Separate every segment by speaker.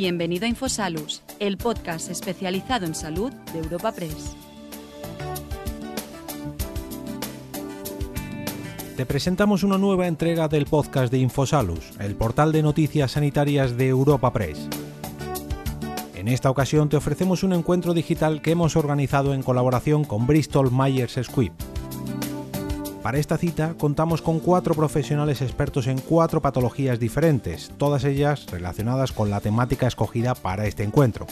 Speaker 1: Bienvenido a Infosalus, el podcast especializado en salud de Europa Press.
Speaker 2: Te presentamos una nueva entrega del podcast de Infosalus, el portal de noticias sanitarias de Europa Press. En esta ocasión te ofrecemos un encuentro digital que hemos organizado en colaboración con Bristol Myers Squibb. Para esta cita contamos con cuatro profesionales expertos en cuatro patologías diferentes, todas ellas relacionadas con la temática escogida para este encuentro.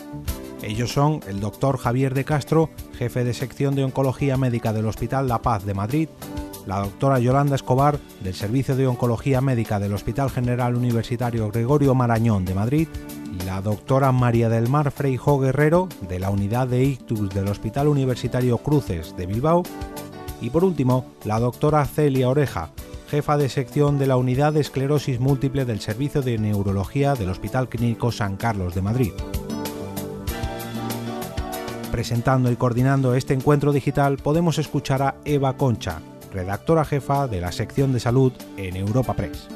Speaker 2: Ellos son el doctor Javier de Castro, jefe de sección de Oncología Médica del Hospital La Paz de Madrid, la doctora Yolanda Escobar, del Servicio de Oncología Médica del Hospital General Universitario Gregorio Marañón de Madrid, la doctora María del Mar Freijo Guerrero, de la Unidad de Ictus del Hospital Universitario Cruces de Bilbao, y por último, la doctora Celia Oreja, jefa de sección de la Unidad de Esclerosis Múltiple del Servicio de Neurología del Hospital Clínico San Carlos de Madrid. Presentando y coordinando este encuentro digital podemos escuchar a Eva Concha, redactora jefa de la sección de salud en Europa Press.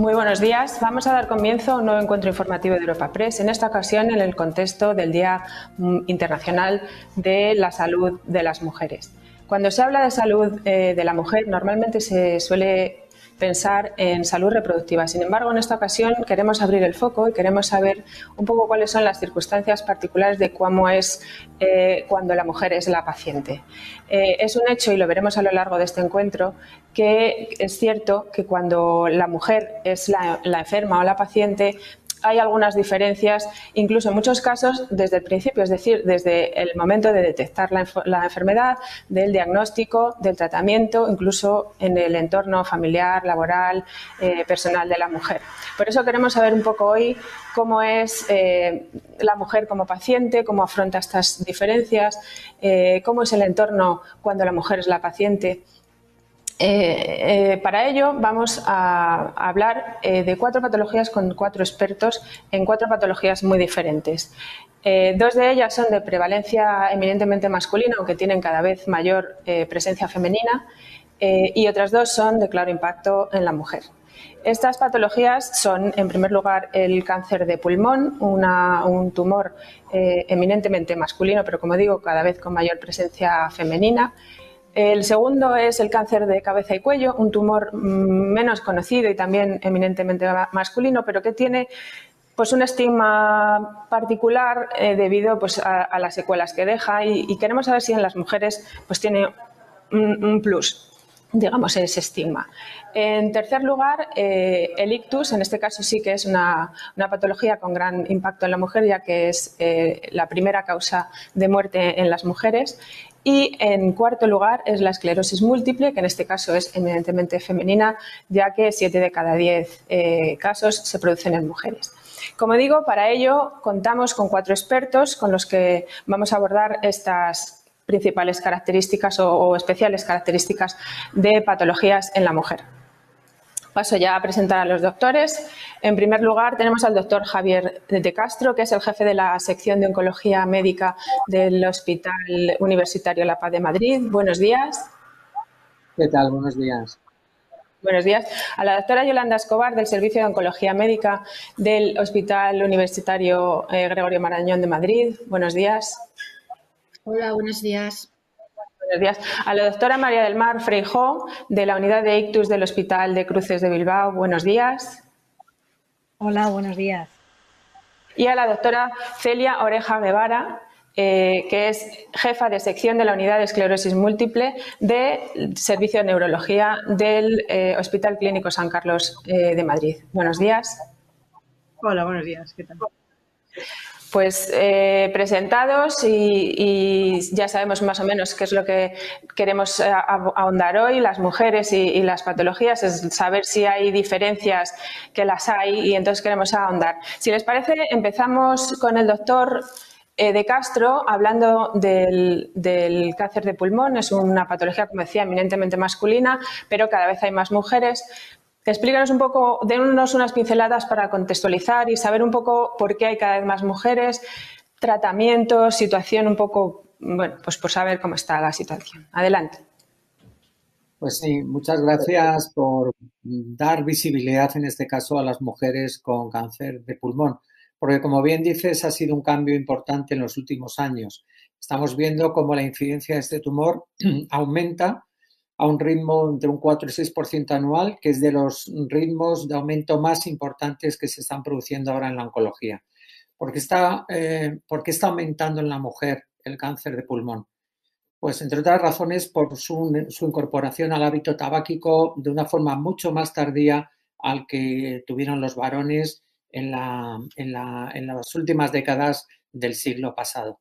Speaker 3: Muy buenos días. Vamos a dar comienzo a un nuevo encuentro informativo de Europa Press, en esta ocasión en el contexto del Día mm, Internacional de la Salud de las Mujeres. Cuando se habla de salud eh, de la mujer, normalmente se suele pensar en salud reproductiva. Sin embargo, en esta ocasión queremos abrir el foco y queremos saber un poco cuáles son las circunstancias particulares de cómo es eh, cuando la mujer es la paciente. Eh, es un hecho, y lo veremos a lo largo de este encuentro, que es cierto que cuando la mujer es la enferma o la paciente, hay algunas diferencias, incluso en muchos casos desde el principio, es decir, desde el momento de detectar la, enfermedad, del diagnóstico, del tratamiento, incluso en el entorno familiar, laboral, eh, personal de la mujer. Por eso queremos saber un poco hoy cómo es eh, la mujer como paciente, cómo afronta estas diferencias, eh, cómo es el entorno cuando la mujer es la paciente eh, eh, para ello vamos a, hablar eh, de cuatro patologías con cuatro expertos en cuatro patologías muy diferentes. dos de ellas son de prevalencia eminentemente masculina, aunque tienen cada vez mayor presencia femenina, y otras dos son de claro impacto en la mujer. Estas patologías son, en primer lugar, el cáncer de pulmón, un tumor eminentemente masculino, pero como digo, cada vez con mayor presencia femenina. El segundo es el cáncer de cabeza y cuello, un tumor mm, menos conocido y también eminentemente masculino, pero que tiene pues un estigma particular eh, debido pues, a, las secuelas que deja y, queremos saber si en las mujeres pues, tiene un, plus digamos, ese estigma. En tercer lugar, eh, el ictus, en este caso sí que es una, patología con gran impacto en la mujer, ya que es eh, la primera causa de muerte en las mujeres. Y en cuarto lugar es la esclerosis múltiple, que en este caso es eminentemente femenina, ya que siete de cada diez eh, casos se producen en mujeres. Como digo, para ello contamos con cuatro expertos con los que vamos a abordar estas principales características o especiales características de patologías en la mujer. Paso ya a presentar a los doctores. En primer lugar, tenemos al doctor Javier de Castro, que es el jefe de la sección de oncología médica del Hospital Universitario La Paz de Madrid. Buenos días.
Speaker 4: ¿Qué tal? Buenos días.
Speaker 3: Buenos días. A la doctora Yolanda Escobar, del Servicio de Oncología Médica del Hospital Universitario eh, Gregorio Marañón de Madrid. Buenos días.
Speaker 5: Hola, buenos días.
Speaker 3: Buenos días. A la doctora María del Mar Freijó, de la unidad de ictus del Hospital de Cruces de Bilbao. Buenos días.
Speaker 5: Hola, buenos días.
Speaker 3: Y a la doctora Celia Oreja Guevara, eh, que es jefa de sección de la unidad de esclerosis múltiple del Servicio de Neurología del eh, Hospital Clínico San Carlos eh, de Madrid. Buenos días.
Speaker 5: Hola, buenos días. ¿Qué tal?
Speaker 3: Pues eh, presentados y, ya sabemos más o menos qué es lo que queremos eh, ahondar hoy, las mujeres y, las patologías, es saber si hay diferencias que las hay y entonces queremos ahondar. Si les parece, empezamos con el doctor eh, de Castro hablando del, del, cáncer de pulmón. Es una patología, como decía, eminentemente masculina, pero cada vez hay más mujeres. Explícanos un poco, denos unas pinceladas para contextualizar y saber un poco por qué hay cada vez más mujeres, tratamientos, situación un poco, bueno, pues por saber cómo está la situación. Adelante.
Speaker 4: Pues sí, muchas gracias por dar visibilidad en este caso a las mujeres con cáncer de pulmón, porque como bien dices, ha sido un cambio importante en los últimos años. Estamos viendo cómo la incidencia de este tumor aumenta a un ritmo entre un 4 y 6% anual, que es de los ritmos de aumento más importantes que se están produciendo ahora en la oncología. ¿Por qué está, eh, ¿por qué está aumentando en la mujer el cáncer de pulmón? Pues entre otras razones por su, incorporación al hábito tabáquico de una forma mucho más tardía al que tuvieron los varones en las últimas décadas del siglo pasado.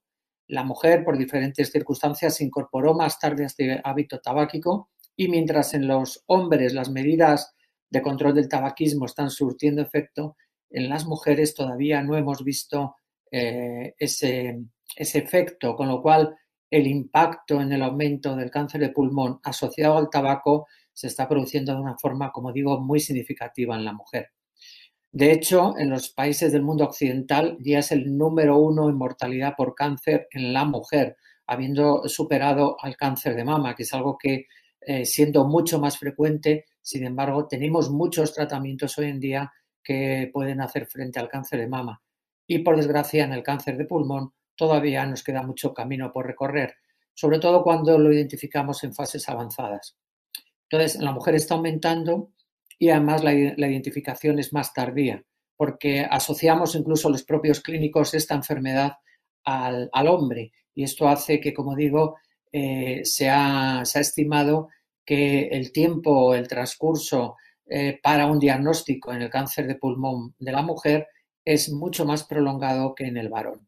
Speaker 4: La mujer, por diferentes circunstancias, se incorporó más tarde a este hábito tabáquico y mientras en los hombres las medidas de control del tabaquismo están surtiendo efecto, en las mujeres todavía no hemos visto eh, ese, ese efecto, con lo cual el impacto en el aumento del cáncer de pulmón asociado al tabaco se está produciendo de una forma, como digo, muy significativa en la mujer. De hecho, en los países del mundo occidental ya es el número uno en mortalidad por cáncer en la mujer, habiendo superado al cáncer de mama, que es algo que, eh, siendo mucho más frecuente, sin embargo, tenemos muchos tratamientos hoy en día que pueden hacer frente al cáncer de mama. Y por desgracia, en el cáncer de pulmón todavía nos queda mucho camino por recorrer, sobre todo cuando lo identificamos en fases avanzadas. Entonces, la mujer está aumentando y además la, identificación es más tardía, porque asociamos incluso los propios clínicos esta enfermedad al, hombre y esto hace que, como digo, eh, se, ha, estimado que el tiempo, el transcurso eh, para un diagnóstico en el cáncer de pulmón de la mujer es mucho más prolongado que en el varón.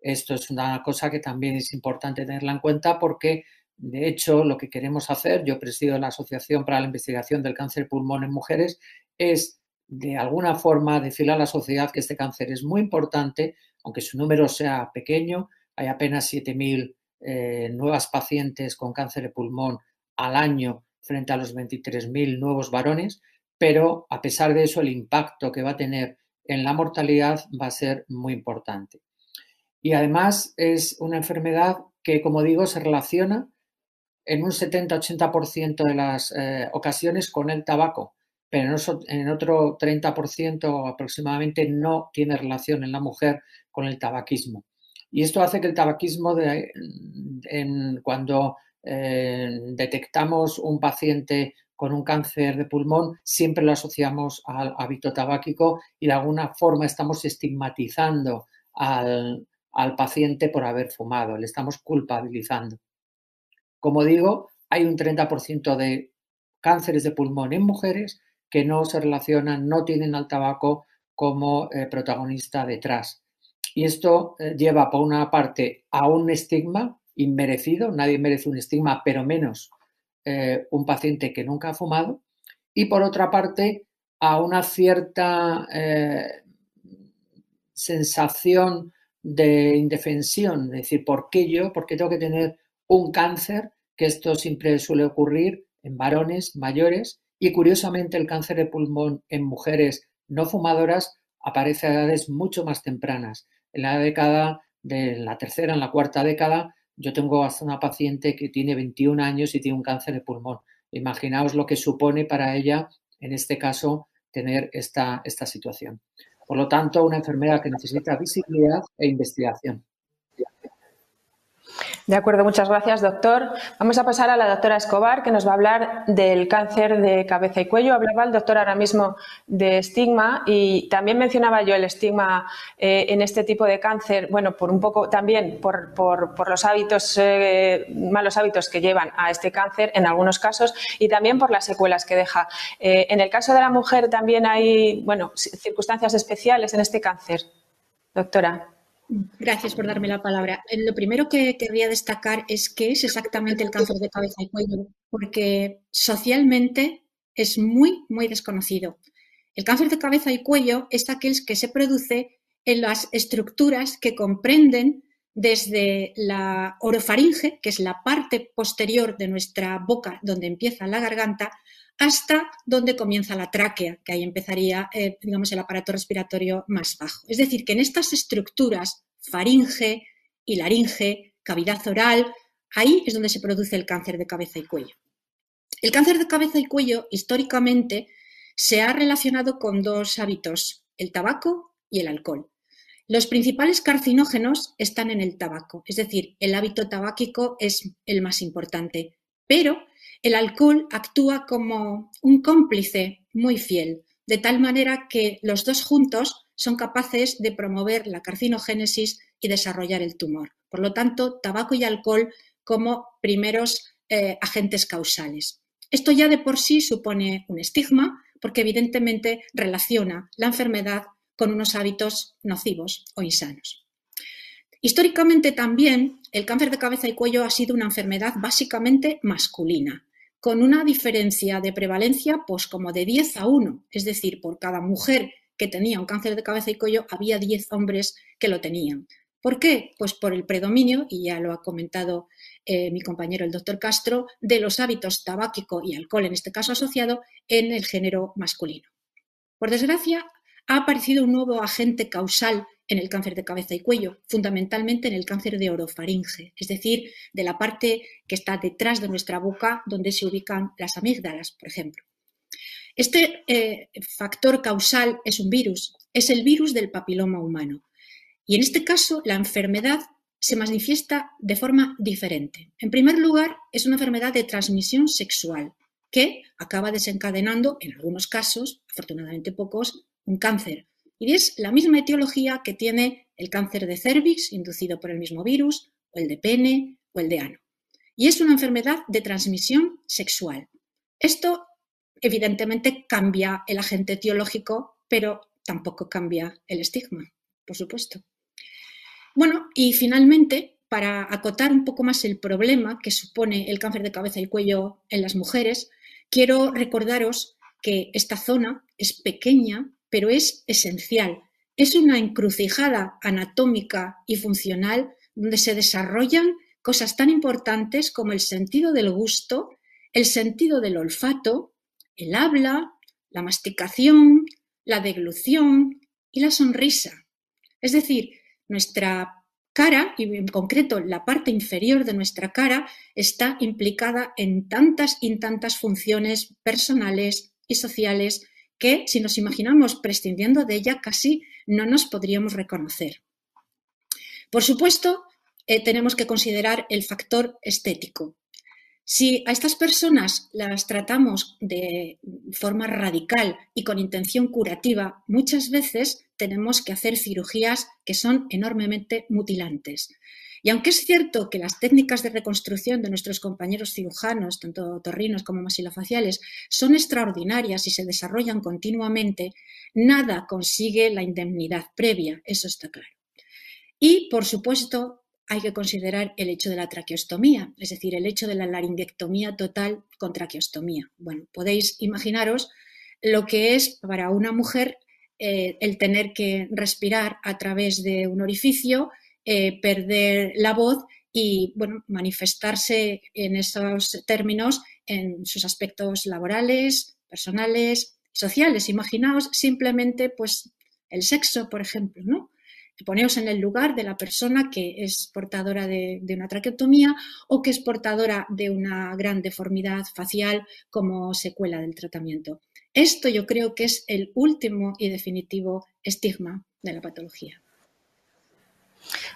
Speaker 4: Esto es una cosa que también es importante tenerla en cuenta porque, de hecho, lo que queremos hacer, yo presido la Asociación para la Investigación del Cáncer Pulmón en Mujeres, es de alguna forma decirle a la sociedad que este cáncer es muy importante, aunque su número sea pequeño, hay apenas 7.000 eh, nuevas pacientes con cáncer de pulmón al año frente a los 23.000 nuevos varones, pero a pesar de eso el impacto que va a tener en la mortalidad va a ser muy importante. Y además es una enfermedad que, como digo, se relaciona en un 70-80% de las eh, ocasiones con el tabaco, pero en otro 30% aproximadamente no tiene relación en la mujer con el tabaquismo. Y esto hace que el tabaquismo, cuando eh, detectamos un paciente con un cáncer de pulmón, siempre lo asociamos al hábito tabáquico y de alguna forma estamos estigmatizando al paciente por haber fumado, le estamos culpabilizando. Como digo, hay un 30% de cánceres de pulmón en mujeres que no se relacionan, no tienen al tabaco como eh, protagonista detrás. Y esto eh, lleva, por una parte, a un estigma inmerecido, nadie merece un estigma, pero menos eh, un paciente que nunca ha fumado, y por otra parte, a una cierta sensación de indefensión, es decir, ¿por qué yo? ¿Por qué tengo que tener un cáncer? Que esto siempre suele ocurrir en varones mayores y curiosamente el cáncer de pulmón en mujeres no fumadoras aparece a edades mucho más tempranas. En la década de la tercera, en la cuarta década, yo tengo hasta una paciente que tiene 21 años y tiene un cáncer de pulmón. Imaginaos lo que supone para ella, en este caso, tener esta, esta situación. Por lo tanto, una enfermedad que necesita visibilidad e investigación.
Speaker 3: De acuerdo, muchas gracias, doctor. Vamos a pasar a la doctora Escobar, que nos va a hablar del cáncer de cabeza y cuello. Hablaba el doctor ahora mismo de estigma y también mencionaba yo el estigma eh, en este tipo de cáncer, bueno, por un poco también por, los hábitos, eh, malos hábitos que llevan a este cáncer en algunos casos y también por las secuelas que deja. Eh, en el caso de la mujer también hay, bueno, circunstancias especiales en este cáncer. Doctora.
Speaker 5: Gracias por darme la palabra. Eh, lo primero que querría destacar es qué es exactamente el cáncer de cabeza y cuello, porque socialmente es muy, muy desconocido. El cáncer de cabeza y cuello es aquel que se produce en las estructuras que comprenden desde la orofaringe, que es la parte posterior de nuestra boca donde empieza la garganta, hasta donde comienza la tráquea, que ahí empezaría, eh, digamos, el aparato respiratorio más bajo. Es decir, que en estas estructuras, faringe y laringe, cavidad oral, ahí es donde se produce el cáncer de cabeza y cuello. El cáncer de cabeza y cuello históricamente se ha relacionado con dos hábitos, el tabaco y el alcohol. Los principales carcinógenos están en el tabaco, es decir, el hábito tabáquico es el más importante, pero el alcohol actúa como un cómplice muy fiel, de tal manera que los dos juntos son capaces de promover la carcinogénesis y desarrollar el tumor. Por lo tanto, tabaco y alcohol como primeros eh, agentes causales. Esto ya de por sí supone un estigma porque evidentemente relaciona la enfermedad con unos hábitos nocivos o insanos. Históricamente también el cáncer de cabeza y cuello ha sido una enfermedad básicamente masculina, con una diferencia de prevalencia pues como de 10 a 1, es decir, por cada mujer que tenía un cáncer de cabeza y cuello había 10 hombres que lo tenían. ¿Por qué? Pues por el predominio, y ya lo ha comentado eh, mi compañero el doctor Castro, de los hábitos tabáquico y alcohol, en este caso asociado, en el género masculino. Por desgracia, ha aparecido un nuevo agente causal en el cáncer de cabeza y cuello, fundamentalmente en el cáncer de orofaringe, es decir, de la parte que está detrás de nuestra boca donde se ubican las amígdalas, por ejemplo. Este eh, factor causal es un virus, es el virus del papiloma humano. Y en este caso, la enfermedad se manifiesta de forma diferente. En primer lugar, es una enfermedad de transmisión sexual que acaba desencadenando, en algunos casos, afortunadamente pocos, un cáncer. Y es la misma etiología que tiene el cáncer de cervix, inducido por el mismo virus, o el de pene, o el de ano. Y es una enfermedad de transmisión sexual. Esto, evidentemente, cambia el agente etiológico, pero tampoco cambia el estigma, por supuesto. Bueno, y finalmente, para acotar un poco más el problema que supone el cáncer de cabeza y cuello en las mujeres, quiero recordaros que esta zona es pequeña, pero es esencial. Es una encrucijada anatómica y funcional donde se desarrollan cosas tan importantes como el sentido del gusto, el sentido del olfato, el habla, la masticación, la deglución y la sonrisa. Es decir, nuestra cara, y en concreto la parte inferior de nuestra cara, está implicada en tantas y tantas funciones personales y sociales que si nos imaginamos prescindiendo de ella casi no nos podríamos reconocer. Por supuesto, eh, tenemos que considerar el factor estético. Si a estas personas las tratamos de forma radical y con intención curativa, muchas veces tenemos que hacer cirugías que son enormemente mutilantes. Y aunque es cierto que las técnicas de reconstrucción de nuestros compañeros cirujanos, tanto torrinos como masilofaciales, son extraordinarias y se desarrollan continuamente, nada consigue la indemnidad previa, eso está claro. Y, por supuesto, hay que considerar el hecho de la traqueostomía, es decir, el hecho de la laringectomía total con traqueostomía. Bueno, podéis imaginaros lo que es para una mujer eh, el tener que respirar a través de un orificio eh, perder la voz y bueno, manifestarse en esos términos en sus aspectos laborales, personales, sociales. Imaginaos simplemente pues el sexo, por ejemplo, ¿no? Poneos en el lugar de la persona que es portadora de, de, una traqueotomía o que es portadora de una gran deformidad facial como secuela del tratamiento. Esto yo creo que es el último y definitivo estigma de la patología.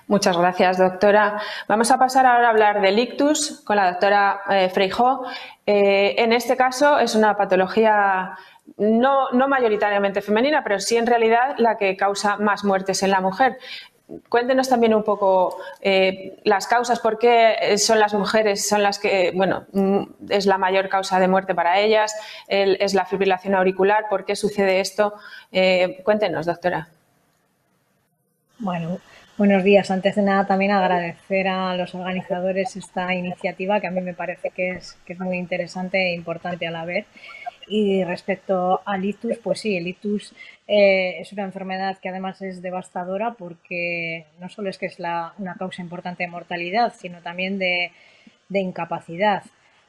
Speaker 3: Muchas gracias, doctora. Vamos a pasar ahora a hablar del ictus con la doctora eh, Freijó. Eh, en este caso es una patología no, mayoritariamente femenina, pero sí en realidad la que causa más muertes en la mujer. Cuéntenos también un poco eh, las causas, por qué son las mujeres, son las que, bueno, mm, es la mayor causa de muerte para ellas, es la fibrilación auricular, por qué sucede esto. cuéntenos, doctora.
Speaker 6: Bueno, Buenos días. Antes de nada, también agradecer a los organizadores esta iniciativa que a mí me parece que es, que es muy interesante e importante a la vez. Y respecto al ictus, pues sí, el ictus eh, es una enfermedad que además es devastadora porque no solo es que es una causa importante de mortalidad, sino también de, de incapacidad.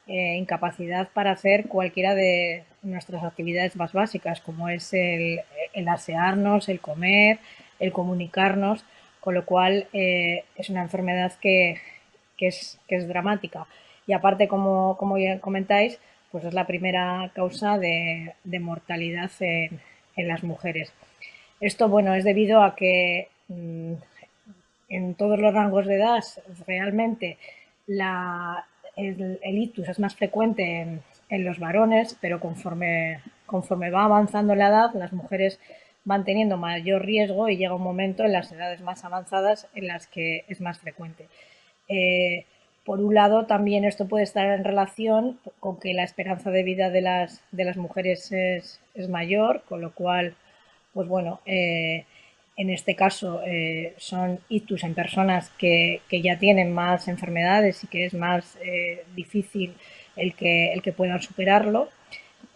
Speaker 6: Eh, incapacidad para hacer cualquiera de nuestras actividades más básicas, como es el, el asearnos, el comer, el comunicarnos con lo cual eh, es una enfermedad que, es, dramática. Y aparte, como, como comentáis, pues es la primera causa de, mortalidad en, las mujeres. Esto, bueno, es debido a que mm, en todos los rangos de edad realmente el, ictus es más frecuente en, en, los varones, pero conforme, conforme va avanzando la edad, las mujeres van teniendo mayor riesgo y llega un momento en las edades más avanzadas en las que es más frecuente. Eh, por un lado, también esto puede estar en relación con que la esperanza de vida de las, de las mujeres es, mayor, con lo cual, pues bueno, eh, en este caso eh, son ictus en personas que, que, ya tienen más enfermedades y que es más difícil el que, el que puedan superarlo.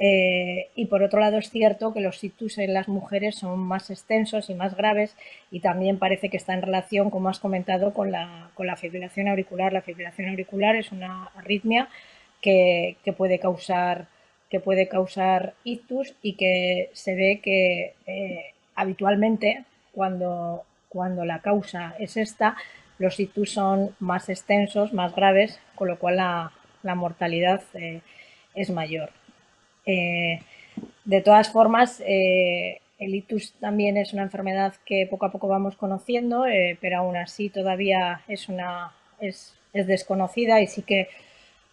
Speaker 6: Eh, y por otro lado es cierto que los ictus en las mujeres son más extensos y más graves y también parece que está en relación, como has comentado, con la, con la fibrilación auricular. La fibrilación auricular es una arritmia que, puede causar que puede causar ictus y que se ve que eh, habitualmente cuando, cuando la causa es esta, los ictus son más extensos, más graves, con lo cual la, mortalidad eh, es mayor. Eh, de todas formas, eh, el ictus también es una enfermedad que poco a poco vamos conociendo, eh, pero aún así todavía es, una, es, desconocida y sí que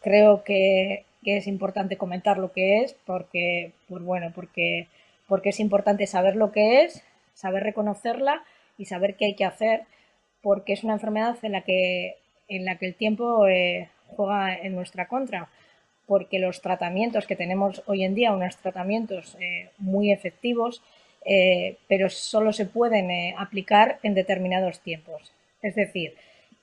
Speaker 6: creo que, es importante comentar lo que es porque, pues bueno, porque, porque es importante saber lo que es, saber reconocerla y saber qué hay que hacer, porque es una enfermedad en la que, en la que el tiempo juega en nuestra contra porque los tratamientos que tenemos hoy en día, unos tratamientos eh, muy efectivos, eh, pero solo se pueden eh, aplicar en determinados tiempos. Es decir,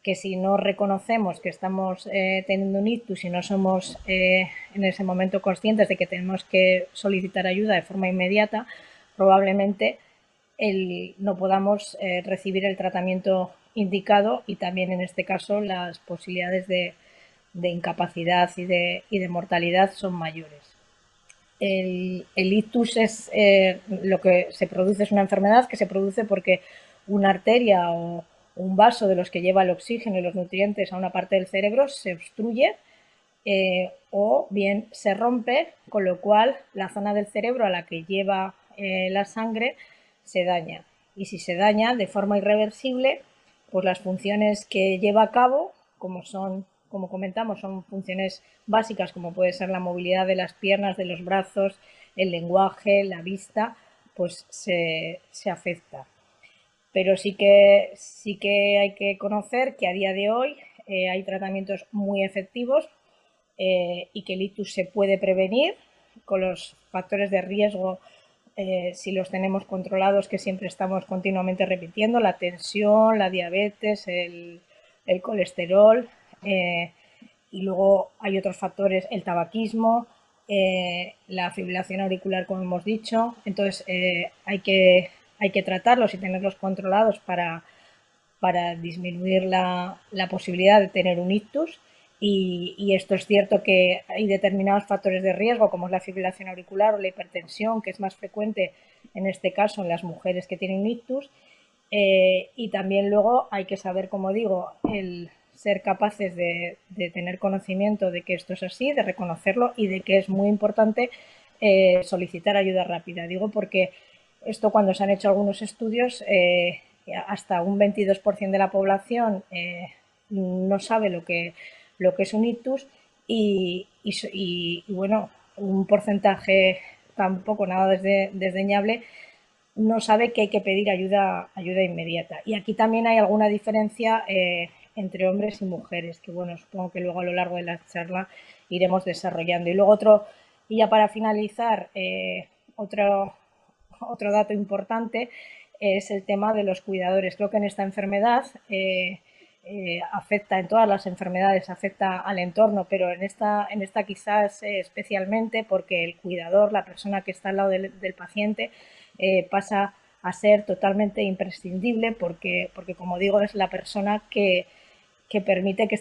Speaker 6: que si no reconocemos que estamos teniendo un ictus y no somos en ese momento conscientes de que tenemos que solicitar ayuda de forma inmediata, probablemente no podamos recibir el tratamiento indicado y también en este caso las posibilidades de, de incapacidad y de, y de mortalidad son mayores. El, ictus es eh, lo que se produce, es una enfermedad que se produce porque una arteria o un vaso de los que lleva el oxígeno y los nutrientes a una parte del cerebro se obstruye eh, o bien se rompe, con lo cual la zona del cerebro a la que lleva eh, la sangre se daña. Y si se daña de forma irreversible, pues las funciones que lleva a cabo, como son como comentamos, son funciones básicas como puede ser la movilidad de las piernas, de los brazos, el lenguaje, la vista, pues se, afecta. Pero sí que, sí que hay que conocer que a día de hoy eh, hay tratamientos muy efectivos eh, y que el ictus se puede prevenir con los factores de riesgo eh, si los tenemos controlados, que siempre estamos continuamente repitiendo, la tensión, la diabetes, el, el colesterol, eh, y luego hay otros factores, el tabaquismo, eh, la fibrilación auricular, como hemos dicho. Entonces eh, hay, que, hay que tratarlos y tenerlos controlados para, para disminuir la, posibilidad de tener un ictus. Y, esto es cierto que hay determinados factores de riesgo, como es la fibrilación auricular o la hipertensión, que es más frecuente en este caso en las mujeres que tienen ictus. y también luego hay que saber, como digo, el, ser capaces de, tener conocimiento de que esto es así, de reconocerlo y de que es muy importante eh, solicitar ayuda rápida. Digo porque esto cuando se han hecho algunos estudios, eh, hasta un 22% de la población eh, no sabe lo que, lo que es un ictus y, bueno, un porcentaje tampoco nada desdeñable no sabe que hay que pedir ayuda, ayuda inmediata. Y aquí también hay alguna diferencia entre hombres y mujeres, que bueno, supongo que luego a lo largo de la charla iremos desarrollando. Y luego otro, y ya para finalizar, eh, otro, otro dato importante es el tema de los cuidadores. Creo que en esta enfermedad eh, eh, afecta, en todas las enfermedades afecta al entorno, pero en esta, en esta quizás especialmente porque el cuidador, la persona que está al lado del, del paciente, pasa a ser totalmente imprescindible porque, porque, como digo, es la persona que, que permite que,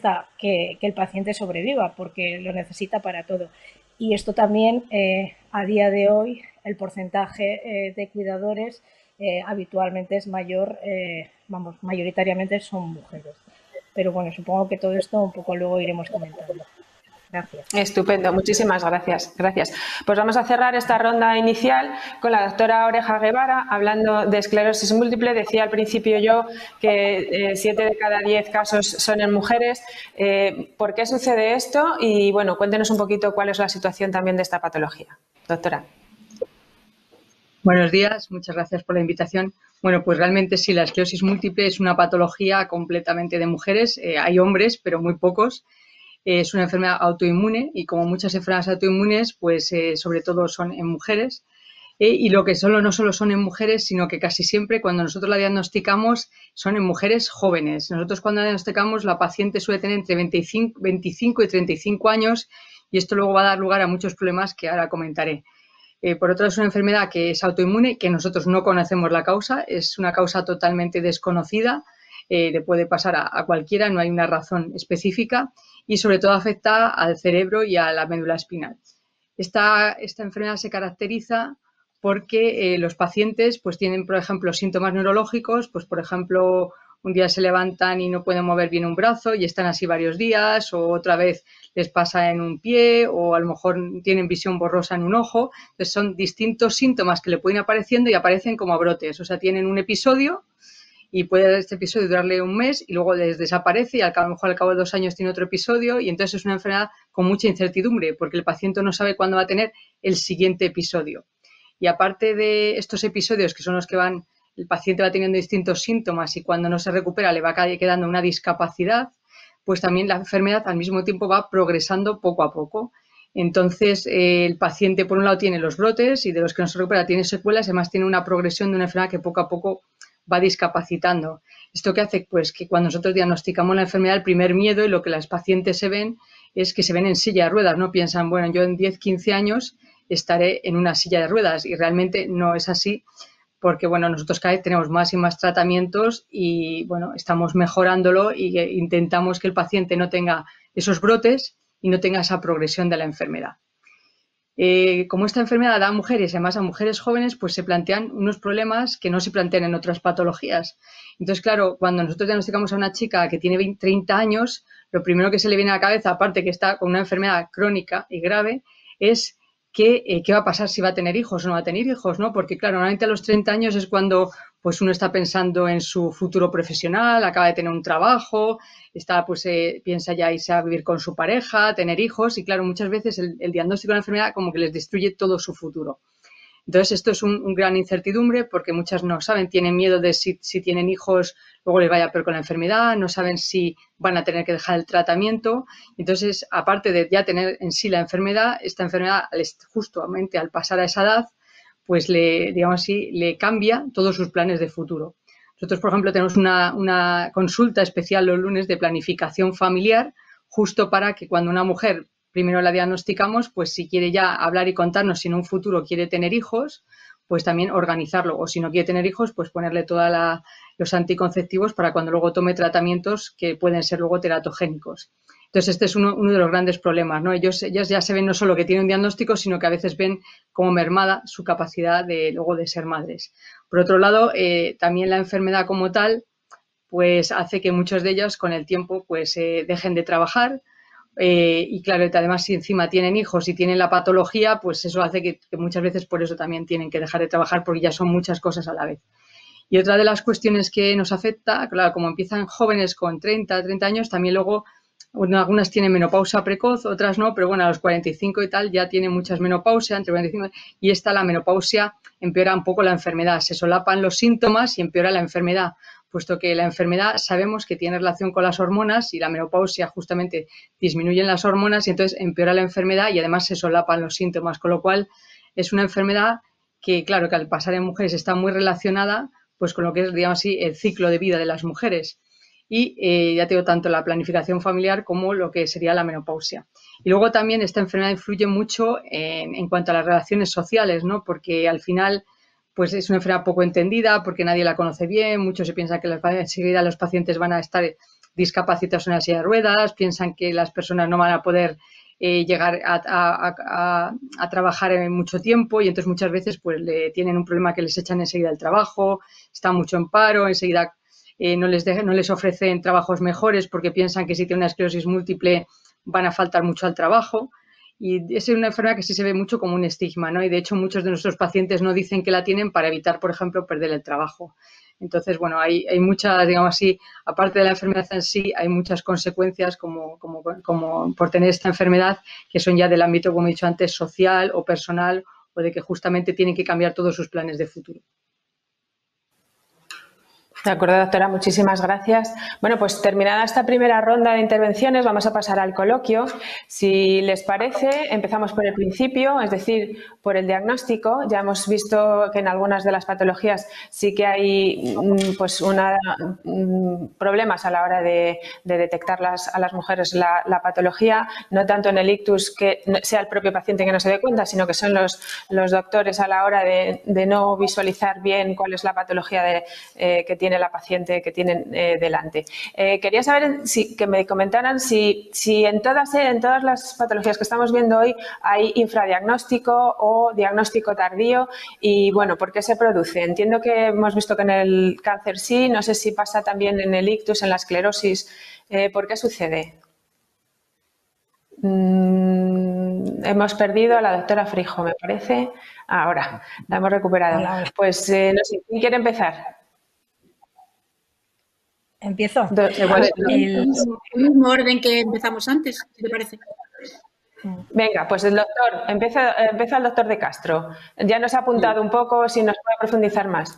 Speaker 6: que, el paciente sobreviva, porque lo necesita para todo. Y esto también, eh, a día de hoy, el porcentaje eh, de cuidadores eh, habitualmente es mayor, vamos, mayoritariamente son mujeres. Pero bueno, supongo que todo esto un poco luego iremos comentando. Gracias.
Speaker 3: Estupendo, muchísimas gracias. Gracias. Pues vamos a cerrar esta ronda inicial con la doctora Oreja Guevara hablando de esclerosis múltiple. Decía al principio yo que eh, siete de cada diez casos son en mujeres. Eh, ¿Por qué sucede esto? Y bueno, cuéntenos un poquito cuál es la situación también de esta patología. Doctora.
Speaker 7: Buenos días, muchas gracias por la invitación. Bueno, pues realmente sí, la esclerosis múltiple es una patología completamente de mujeres. Eh, hay hombres, pero muy pocos es una enfermedad autoinmune y como muchas enfermedades autoinmunes, pues eh, sobre todo son en mujeres. Eh, y lo que solo no solo son en mujeres, sino que casi siempre cuando nosotros la diagnosticamos son en mujeres jóvenes. Nosotros cuando la diagnosticamos la paciente suele tener entre 25, 25 y 35 años y esto luego va a dar lugar a muchos problemas que ahora comentaré. Eh, por otro lado, es una enfermedad que es autoinmune, que nosotros no conocemos la causa, es una causa totalmente desconocida, le puede pasar a, cualquiera, no hay una razón específica y sobre todo afecta al cerebro y a la médula espinal. Esta, esta enfermedad se caracteriza porque eh, los pacientes pues tienen, por ejemplo, síntomas neurológicos, pues por ejemplo, un día se levantan y no pueden mover bien un brazo y están así varios días, o otra vez les pasa en un pie, o a lo mejor tienen visión borrosa en un ojo. Entonces son distintos síntomas que le pueden apareciendo y aparecen como brotes. O sea, tienen un episodio y puede este episodio durarle un mes y luego desaparece y a lo mejor al cabo de dos años tiene otro episodio y entonces es una enfermedad con mucha incertidumbre porque el paciente no sabe cuándo va a tener el siguiente episodio. Y aparte de estos episodios que son los que van, el paciente va teniendo distintos síntomas y cuando no se recupera le va quedando una discapacidad, pues también la enfermedad al mismo tiempo va progresando poco a poco. Entonces, eh, el paciente, por un lado, tiene los brotes y de los que no se recupera tiene secuelas, además tiene una progresión de una enfermedad que poco a poco va discapacitando. ¿Esto qué hace? Pues que cuando nosotros diagnosticamos la enfermedad, el primer miedo y lo que las pacientes se ven es que se ven en silla de ruedas, no piensan, bueno, yo en 10, 15 años estaré en una silla de ruedas y realmente no es así porque, bueno, nosotros cada vez tenemos más y más tratamientos y, bueno, estamos mejorándolo e intentamos que el paciente no tenga esos brotes y no tenga esa progresión de la enfermedad. Eh, como esta enfermedad da a mujeres, además a mujeres jóvenes, pues se plantean unos problemas que no se plantean en otras patologías. Entonces, claro, cuando nosotros diagnosticamos a una chica que tiene 20, 30 años, lo primero que se le viene a la cabeza, aparte que está con una enfermedad crónica y grave, es eh, qué va a pasar si va a tener hijos o no va a tener hijos, ¿no? Porque, claro, normalmente a los 30 años es cuando pues uno está pensando en su futuro profesional, acaba de tener un trabajo, está, pues eh, piensa ya irse a vivir con su pareja, tener hijos, y claro, muchas veces el, diagnóstico de la enfermedad como que les destruye todo su futuro. Entonces, esto es un, gran incertidumbre porque muchas no saben, tienen miedo de si, si, tienen hijos, luego les vaya peor con la enfermedad, no saben si van a tener que dejar el tratamiento. Entonces, aparte de ya tener en sí la enfermedad, esta enfermedad, justamente al pasar a esa edad, pues le, digamos así, le cambia todos sus planes de futuro. Nosotros, por ejemplo, tenemos una, una consulta especial los lunes de planificación familiar, justo para que cuando una mujer primero la diagnosticamos, pues si quiere ya hablar y contarnos si en un futuro quiere tener hijos, pues también organizarlo. O si no quiere tener hijos, pues ponerle todos los anticonceptivos para cuando luego tome tratamientos que pueden ser luego teratogénicos. Entonces, este es uno, de los grandes problemas, ¿no? Ellos, ellas ya se ven no solo que tienen un diagnóstico, sino que a veces ven como mermada su capacidad de luego de ser madres. Por otro lado, eh, también la enfermedad como tal, pues hace que muchos de ellos con el tiempo pues eh, dejen de trabajar, eh, y claro, además si encima tienen hijos y tienen la patología, pues eso hace que, muchas veces por eso también tienen que dejar de trabajar porque ya son muchas cosas a la vez. Y otra de las cuestiones que nos afecta, claro, como empiezan jóvenes con 30, 30 años, también luego algunas tienen menopausia precoz, otras no, pero bueno, a los 45 y tal ya tienen muchas menopausia, entre 45 y esta la menopausia empeora un poco la enfermedad, se solapan los síntomas y empeora la enfermedad, puesto que la enfermedad sabemos que tiene relación con las hormonas y la menopausia justamente disminuyen las hormonas y entonces empeora la enfermedad y además se solapan los síntomas, con lo cual es una enfermedad que claro que al pasar en mujeres está muy relacionada pues con lo que es digamos así el ciclo de vida de las mujeres y eh, ya tengo tanto la planificación familiar como lo que sería la menopausia. Y luego también esta enfermedad influye mucho en, cuanto a las relaciones sociales, ¿no? Porque al final pues es una enfermedad poco entendida porque nadie la conoce bien, muchos se piensan que enseguida los pacientes van a estar discapacitados en la silla de ruedas, piensan que las personas no van a poder eh, llegar a, trabajar en mucho tiempo y entonces muchas veces pues le tienen un problema que les echan enseguida el trabajo, están mucho en paro, enseguida eh, no, les no les ofrecen trabajos mejores porque piensan que si tiene una esclerosis múltiple van a faltar mucho al trabajo. Y es una enfermedad que sí se ve mucho como un estigma, ¿no? Y de hecho muchos de nuestros pacientes no dicen que la tienen para evitar, por ejemplo, perder el trabajo. Entonces, bueno, hay, muchas, digamos así, aparte de la enfermedad en sí, hay muchas consecuencias como, como, como por tener esta enfermedad que son ya del ámbito, como he dicho antes, social o personal o de que justamente tienen que cambiar todos sus planes de futuro.
Speaker 3: De acuerdo, doctora, muchísimas gracias. Bueno, pues terminada esta primera ronda de intervenciones, vamos a pasar al coloquio. Si les parece, empezamos por el principio, es decir, por el diagnóstico. Ya hemos visto que en algunas de las patologías sí que hay mm, pues una, mm, problemas a la hora de, detectar a las mujeres la, patología, no tanto en el ictus que sea el propio paciente que no se dé cuenta, sino que son los, doctores a la hora de, no visualizar bien cuál es la patología de, eh, que tiene la paciente que tienen eh, delante. Eh, quería saber si, que me comentaran si, si en, todas, eh, en todas las patologías que estamos viendo hoy hay infradiagnóstico o diagnóstico tardío y, bueno, ¿por qué se produce? Entiendo que hemos visto que en el cáncer sí, no sé si pasa también en el ictus, en la esclerosis. ¿Por qué sucede? Mm, hemos perdido a la doctora Frijo, me parece. Ahora, la hemos recuperado. Pues no sé, ¿quién quiere empezar?
Speaker 6: Empiezo.
Speaker 5: el, mismo orden que empezamos antes, ¿te parece?
Speaker 3: Venga, pues el doctor, empieza, empieza el doctor de Castro. Ya nos ha apuntado un poco, si nos puede profundizar más.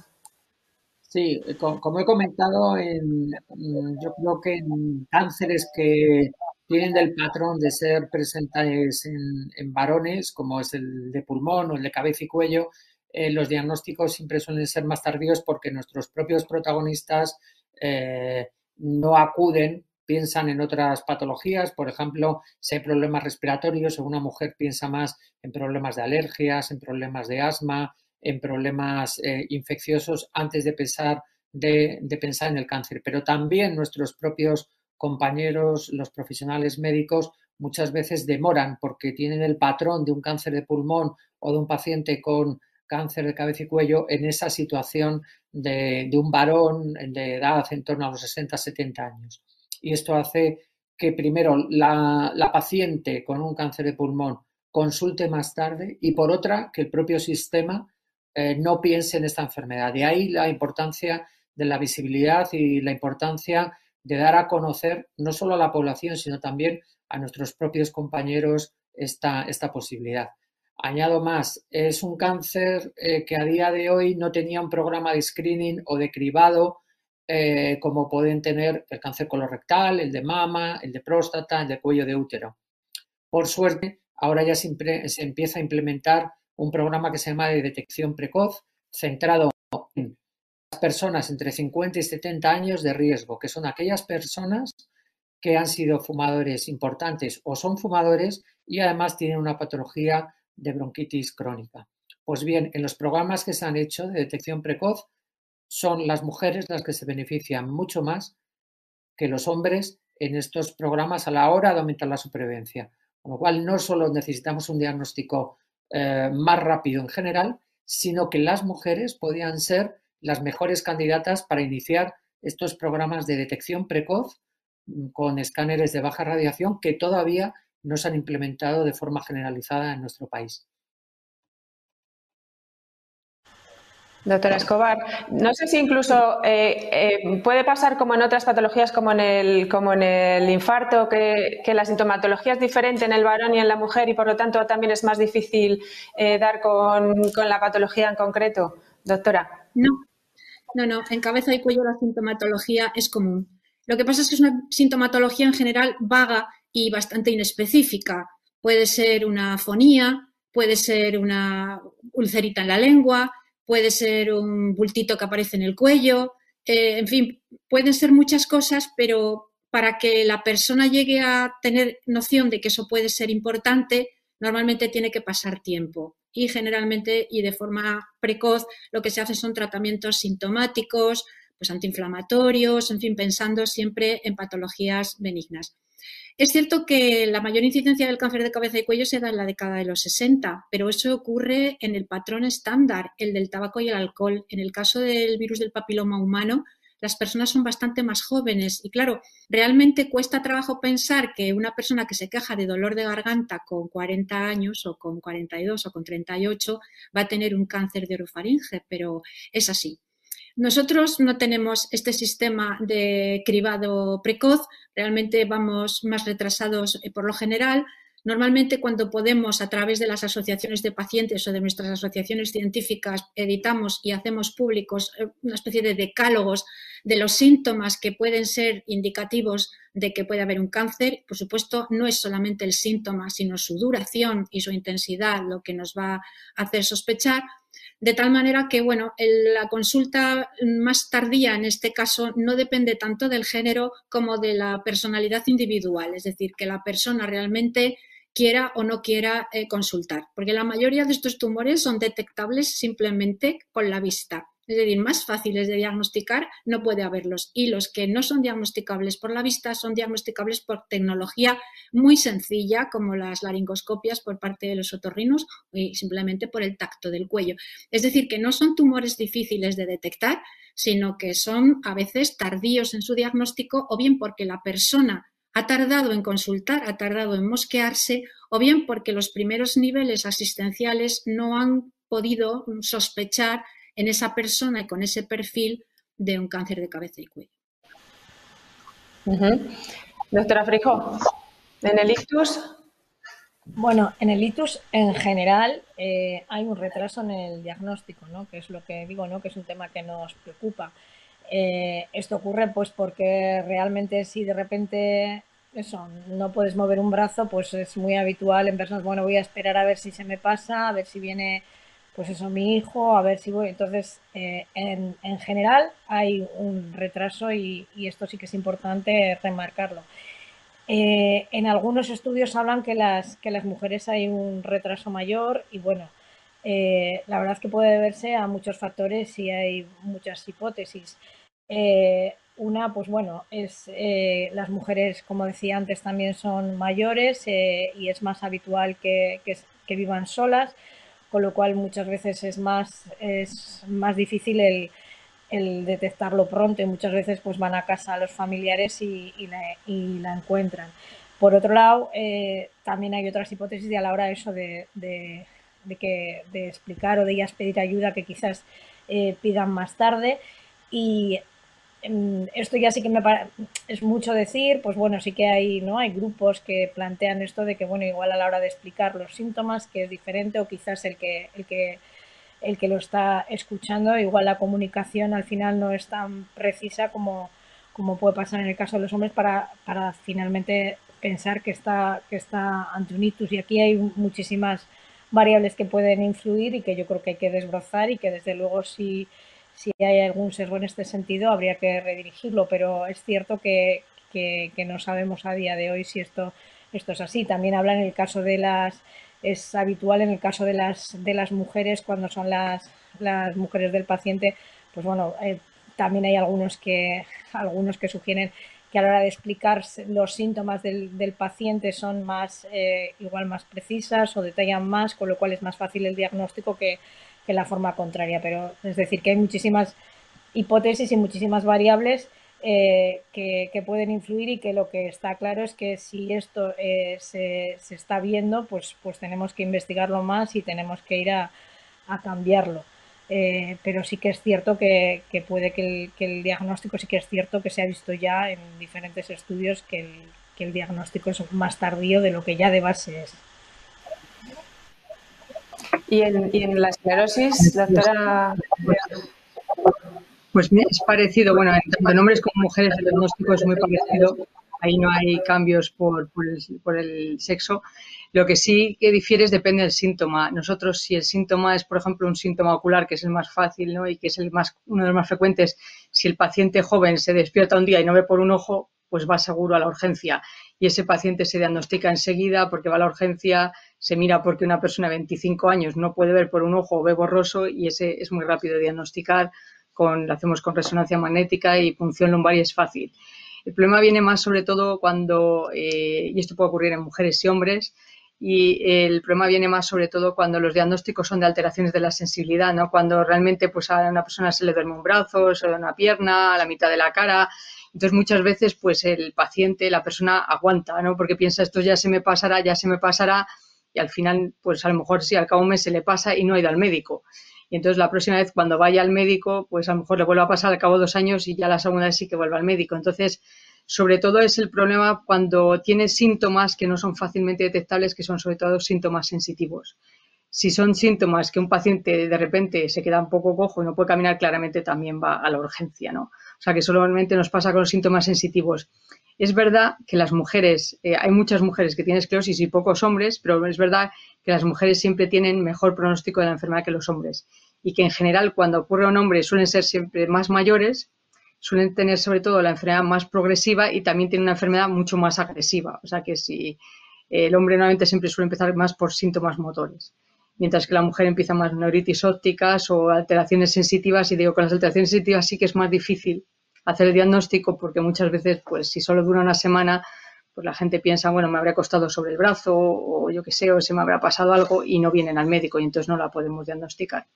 Speaker 4: Sí, como he comentado, en, yo creo que en cánceres que tienen el patrón de ser presentes en, varones, como es el de pulmón o el de cabeza y cuello, eh, los diagnósticos siempre suelen ser más tardíos porque nuestros propios protagonistas eh, no acuden, piensan en otras patologías, por ejemplo, si hay problemas respiratorios, una mujer piensa más en problemas de alergias, en problemas de asma, en problemas eh, infecciosos antes de pensar, de, pensar en el cáncer. Pero también nuestros propios compañeros, los profesionales médicos, muchas veces demoran porque tienen el patrón de un cáncer de pulmón o de un paciente con cáncer de cabeza y cuello en esa situación de, un varón de edad en torno a los 60-70 años. Y esto hace que primero la, paciente con un cáncer de pulmón consulte más tarde y por otra que el propio sistema eh, no piense en esta enfermedad. De ahí la importancia de la visibilidad y la importancia de dar a conocer no solo a la población, sino también a nuestros propios compañeros esta, esta posibilidad. Añado más, es un cáncer eh, que a día de hoy no tenía un programa de screening o de cribado eh, como pueden tener el cáncer colorectal, el de mama, el de próstata, el de cuello de útero. Por suerte, ahora ya se, empieza a implementar un programa que se llama de detección precoz, centrado en las personas entre 50 y 70 años de riesgo, que son aquellas personas que han sido fumadores importantes o son fumadores y además tienen una patología de bronquitis crónica. Pues bien, en los programas que se han hecho de detección precoz, son las mujeres las que se benefician mucho más que los hombres en estos programas a la hora de aumentar la supervivencia. Con lo cual, no solo necesitamos un diagnóstico eh, más rápido en general, sino que las mujeres podían ser las mejores candidatas para iniciar estos programas de detección precoz mm, con escáneres de baja radiación que todavía no se han implementado de forma generalizada en nuestro país.
Speaker 3: Doctora Escobar, no sé si incluso eh, eh, puede pasar como en otras patologías, como en el, como en el infarto, que, la sintomatología es diferente en el varón y en la mujer y por lo tanto también es más difícil eh, dar con, con, la patología en concreto. Doctora.
Speaker 5: No, no, no. En cabeza y cuello la sintomatología es común. Lo que pasa es que es una sintomatología en general vaga y bastante inespecífica. Puede ser una fonía, puede ser una ulcerita en la lengua, puede ser un bultito que aparece en el cuello, eh, en fin, pueden ser muchas cosas, pero para que la persona llegue a tener noción de que eso puede ser importante, normalmente tiene que pasar tiempo. Y generalmente y de forma precoz lo que se hace son tratamientos sintomáticos, pues antiinflamatorios, en fin, pensando siempre en patologías benignas. Es cierto que la mayor incidencia del cáncer de cabeza y cuello se da en la década de los 60, pero eso ocurre en el patrón estándar, el del tabaco y el alcohol. En el caso del virus del papiloma humano, las personas son bastante más jóvenes y claro, realmente cuesta trabajo pensar que una persona que se queja de dolor de garganta con 40 años o con 42 o con 38 va a tener un cáncer de orofaringe, pero es así. Nosotros no tenemos este sistema de cribado precoz, realmente vamos más retrasados eh, por lo general. Normalmente cuando podemos, a través de las asociaciones de pacientes o de nuestras asociaciones científicas, editamos y hacemos públicos eh, una especie de decálogos de los síntomas que pueden ser indicativos de que puede haber un cáncer. Por supuesto, no es solamente el síntoma, sino su duración y su intensidad lo que nos va a hacer sospechar de tal manera que, bueno, la consulta más tardía en este caso no depende tanto del género como de la personalidad individual, es decir, que la persona realmente quiera o no quiera eh, consultar, porque la mayoría de estos tumores son detectables simplemente con la vista es decir, más fáciles de diagnosticar, no puede haberlos. Y los que no son diagnosticables por la vista son diagnosticables por tecnología muy sencilla, como las laringoscopias por parte de los otorrinos y simplemente por el tacto del cuello. Es decir, que no son tumores difíciles de detectar, sino que son a veces tardíos en su diagnóstico o bien porque la persona ha tardado en consultar, ha tardado en mosquearse, o bien porque los primeros niveles asistenciales no han podido sospechar en esa persona y con ese perfil de un cáncer de cabeza y cuello.
Speaker 3: Doctora Frijo, ¿en el ictus?
Speaker 6: Bueno, en el ictus en general eh, hay un retraso en el diagnóstico, ¿no? que es lo que digo, ¿no? que es un tema que nos preocupa. Eh, esto ocurre pues porque realmente si de repente eso, no puedes mover un brazo, pues es muy habitual en personas, bueno, voy a esperar a ver si se me pasa, a ver si viene pues eso, mi hijo, a ver si voy. Entonces, eh, en, en, general hay un retraso y, esto sí que es importante remarcarlo. Eh, en algunos estudios hablan que las, que las mujeres hay un retraso mayor y bueno, eh, la verdad es que puede deberse a muchos factores y hay muchas hipótesis. una, pues bueno, es las mujeres, como decía antes, también son mayores y es más habitual que, que vivan solas con lo cual muchas veces es más, es más difícil el, detectarlo pronto y muchas veces pues van a casa a los familiares y, la, encuentran. Por otro lado, eh, también hay otras hipótesis de a la hora de eso de, que, de explicar o de ellas pedir ayuda que quizás eh, pidan más tarde y esto ya sí que me es mucho decir, pues bueno, sí que hay, ¿no? Hay grupos que plantean esto de que, bueno, igual a la hora de explicar los síntomas, que es diferente, o quizás el que, el que, el que lo está escuchando, igual la comunicación al final no es tan precisa como, como puede pasar en el caso de los hombres para, para finalmente pensar que está, que está ante un ictus. Y aquí hay muchísimas variables que pueden influir y que yo creo que hay que desbrozar y que desde luego si si hay algún sesgo en este sentido, habría que redirigirlo, pero es cierto que, no sabemos a día de hoy si esto, esto es así. También habla en el caso de las, es habitual en el caso de las, de las mujeres, cuando son las, las mujeres del paciente, pues bueno, eh, también hay algunos que, algunos que sugieren que a la hora de explicar los síntomas del, del paciente son más, eh, igual más precisas o detallan más, con lo cual es más fácil el diagnóstico que, que la forma contraria. Pero es decir, que hay muchísimas hipótesis y muchísimas variables eh, que, pueden influir y que lo que está claro es que si esto eh, se, se, está viendo, pues, pues tenemos que investigarlo más y tenemos que ir a, cambiarlo. Eh, pero sí que es cierto que, puede que el, que el, diagnóstico, sí que es cierto que se ha visto ya en diferentes estudios que el, que el diagnóstico es más tardío de lo que ya de base es.
Speaker 3: Y en, la esclerosis, doctora.
Speaker 7: Pues es parecido, bueno, tanto en hombres como mujeres el diagnóstico es muy parecido, ahí no hay cambios por, por, el, sexo. Lo que sí que difiere es depende del síntoma. Nosotros, si el síntoma es, por ejemplo, un síntoma ocular, que es el más fácil ¿no? y que es el más, uno de los más frecuentes, si el paciente joven se despierta un día y no ve por un ojo, pues va seguro a la urgencia. Y ese paciente se diagnostica enseguida porque va a la urgencia, se mira porque una persona de 25 años no puede ver por un ojo o ve borroso y ese es muy rápido de diagnosticar, con, lo hacemos con resonancia magnética y punción lumbar y es fácil. El problema viene más sobre todo cuando, eh, y esto puede ocurrir en mujeres y hombres, y el problema viene más sobre todo cuando los diagnósticos son de alteraciones de la sensibilidad, ¿no? Cuando realmente pues a una persona se le duerme un brazo, se le duerme una pierna, a la mitad de la cara. Entonces muchas veces pues el paciente, la persona aguanta, ¿no? Porque piensa esto ya se me pasará, ya se me pasará y al final pues a lo mejor si al cabo un mes se le pasa y no ha ido al médico. Y entonces la próxima vez cuando vaya al médico pues a lo mejor le vuelve a pasar al cabo de dos años y ya la segunda vez sí que vuelve al médico. Entonces sobre todo es el problema cuando tiene síntomas que no son fácilmente detectables, que son sobre todo síntomas sensitivos. Si son síntomas que un paciente de repente se queda un poco cojo y no puede caminar, claramente también va a la urgencia, ¿no? O sea que solamente nos pasa con los síntomas sensitivos. Es verdad que las mujeres, eh, hay muchas mujeres que tienen esclerosis y pocos hombres, pero es verdad que las mujeres siempre tienen mejor pronóstico de la enfermedad que los hombres. Y que en general cuando ocurre a un hombre suelen ser siempre más mayores suelen tener sobre todo la enfermedad más progresiva y también tienen una enfermedad mucho más agresiva. O sea que si el hombre normalmente siempre suele empezar más por síntomas motores, mientras que la mujer empieza más neuritis ópticas o alteraciones sensitivas y digo con las alteraciones sensitivas sí que es más difícil hacer el diagnóstico porque muchas veces pues si solo dura una semana pues la gente piensa, bueno, me habrá costado sobre el brazo o yo qué sé, o se me habrá pasado algo y no vienen al médico y entonces no la podemos diagnosticar.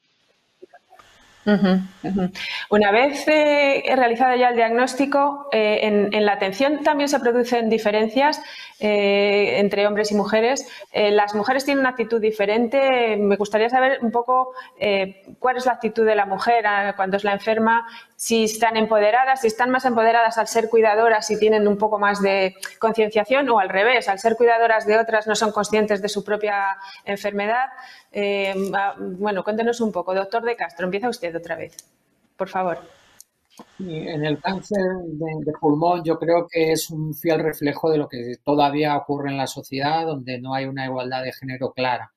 Speaker 3: Una vez eh, realizado ya el diagnóstico, eh, en, la atención también se producen diferencias eh, entre hombres y mujeres. las mujeres tienen una actitud diferente. Me gustaría saber un poco cuál es la actitud de la mujer ah, cuando es la enferma si están empoderadas, si están más empoderadas al ser cuidadoras y tienen un poco más de concienciación o al revés, al ser cuidadoras de otras no son conscientes de su propia enfermedad. Eh, ah, bueno, cuéntenos un poco, doctor De Castro, empieza usted otra vez, por favor.
Speaker 4: En el cáncer de, pulmón yo creo que es un fiel reflejo de lo que todavía ocurre en la sociedad, donde no hay una igualdad de género clara.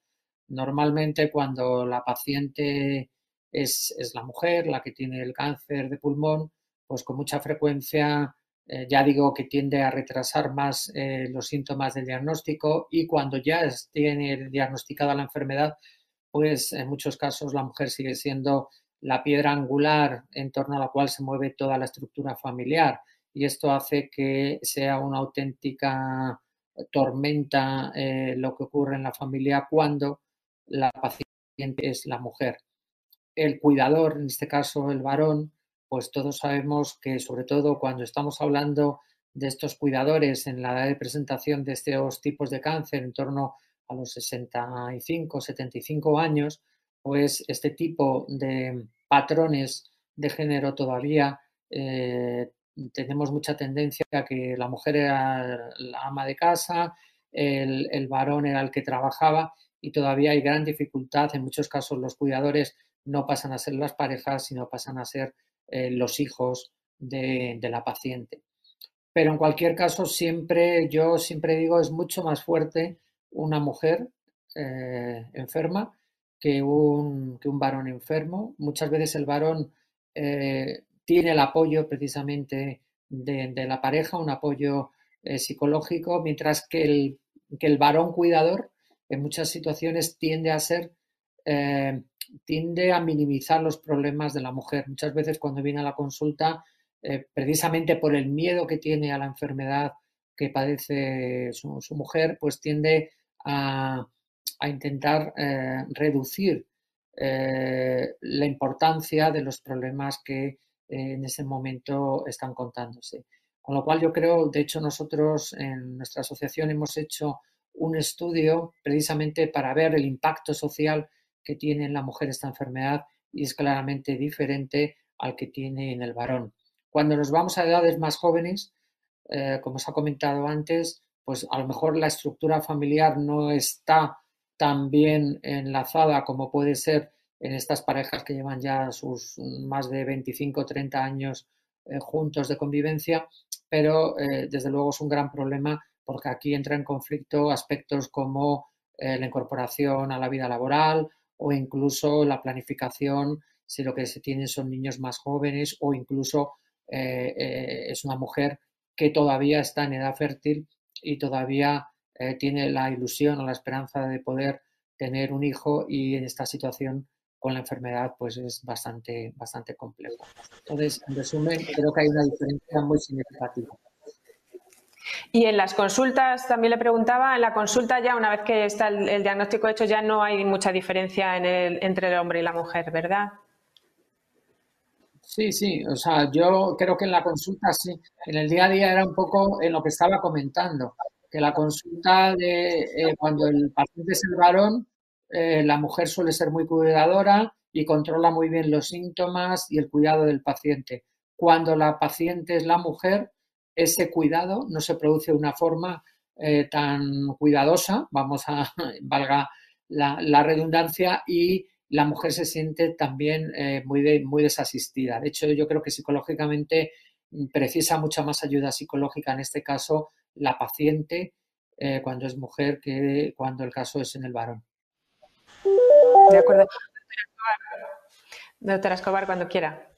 Speaker 4: Normalmente cuando la paciente es, la mujer la que tiene el cáncer de pulmón, pues con mucha frecuencia, eh, ya digo que tiende a retrasar más eh, los síntomas del diagnóstico y cuando ya tiene diagnosticada la enfermedad, pues en muchos casos la mujer sigue siendo la piedra angular en torno a la cual se mueve toda la estructura familiar. Y esto hace que sea una auténtica tormenta eh, lo que ocurre en la familia cuando la paciente es la mujer. El cuidador, en este caso el varón, pues todos sabemos que sobre todo cuando estamos hablando de estos cuidadores en la edad de presentación de estos tipos de cáncer en torno a los 65, 75 años, pues este tipo de patrones de género todavía eh, tenemos mucha tendencia a que la mujer era la ama de casa, el, el varón era el que trabajaba y todavía hay gran dificultad. En muchos casos los cuidadores no pasan a ser las parejas, sino pasan a ser eh, los hijos de, la paciente. Pero en cualquier caso, siempre, yo siempre digo, es mucho más fuerte una mujer eh, enferma que un, que un, varón enfermo. Muchas veces el varón eh, tiene el apoyo precisamente de, la pareja, un apoyo psicológico, mientras que el, que el varón cuidador en muchas situaciones tiende a ser tiende a minimizar los problemas de la mujer. Muchas veces cuando viene a la consulta, eh, precisamente por el miedo que tiene a la enfermedad que padece su, mujer, pues tiende a, intentar eh, reducir eh, la importancia de los problemas que en ese momento están contándose. Con lo cual yo creo, de hecho nosotros en nuestra asociación hemos hecho un estudio precisamente para ver el impacto social que tiene en la mujer esta enfermedad y es claramente diferente al que tiene en el varón. Cuando nos vamos a edades más jóvenes, eh, como os ha comentado antes, pues a lo mejor la estructura familiar no está tan bien enlazada como puede ser en estas parejas que llevan ya sus más de 25 o 30 años eh, juntos de convivencia, pero eh, desde luego es un gran problema porque aquí entra en conflicto aspectos como la incorporación a la vida laboral o incluso la planificación si lo que se tiene son niños más jóvenes o incluso eh, eh, es una mujer que todavía está en edad fértil y todavía eh, tiene la ilusión o la esperanza de poder tener un hijo y en esta situación con la enfermedad pues es bastante, bastante complejo. Entonces, en resumen, creo que hay una diferencia muy significativa.
Speaker 3: Y en las consultas, también le preguntaba, en la consulta ya, una vez que está el, diagnóstico hecho, ya no hay mucha diferencia entre el hombre y la mujer, ¿verdad?
Speaker 4: Sí, sí, o sea, yo creo que en la consulta sí, en el día a día era un poco en lo que estaba comentando, que la consulta de eh, cuando el paciente es el varón, eh, la mujer suele ser muy cuidadora y controla muy bien los síntomas y el cuidado del paciente. Cuando la paciente es la mujer, ese cuidado no se produce de una forma eh, tan cuidadosa, vamos a, valga la, redundancia, y la mujer se siente también eh, muy, muy desasistida. De hecho, yo creo que psicológicamente mm, precisa mucha más ayuda psicológica, en este caso, la paciente, eh, cuando es mujer, que cuando el caso es en el varón.
Speaker 3: De acuerdo. Doctora Escobar, cuando quiera.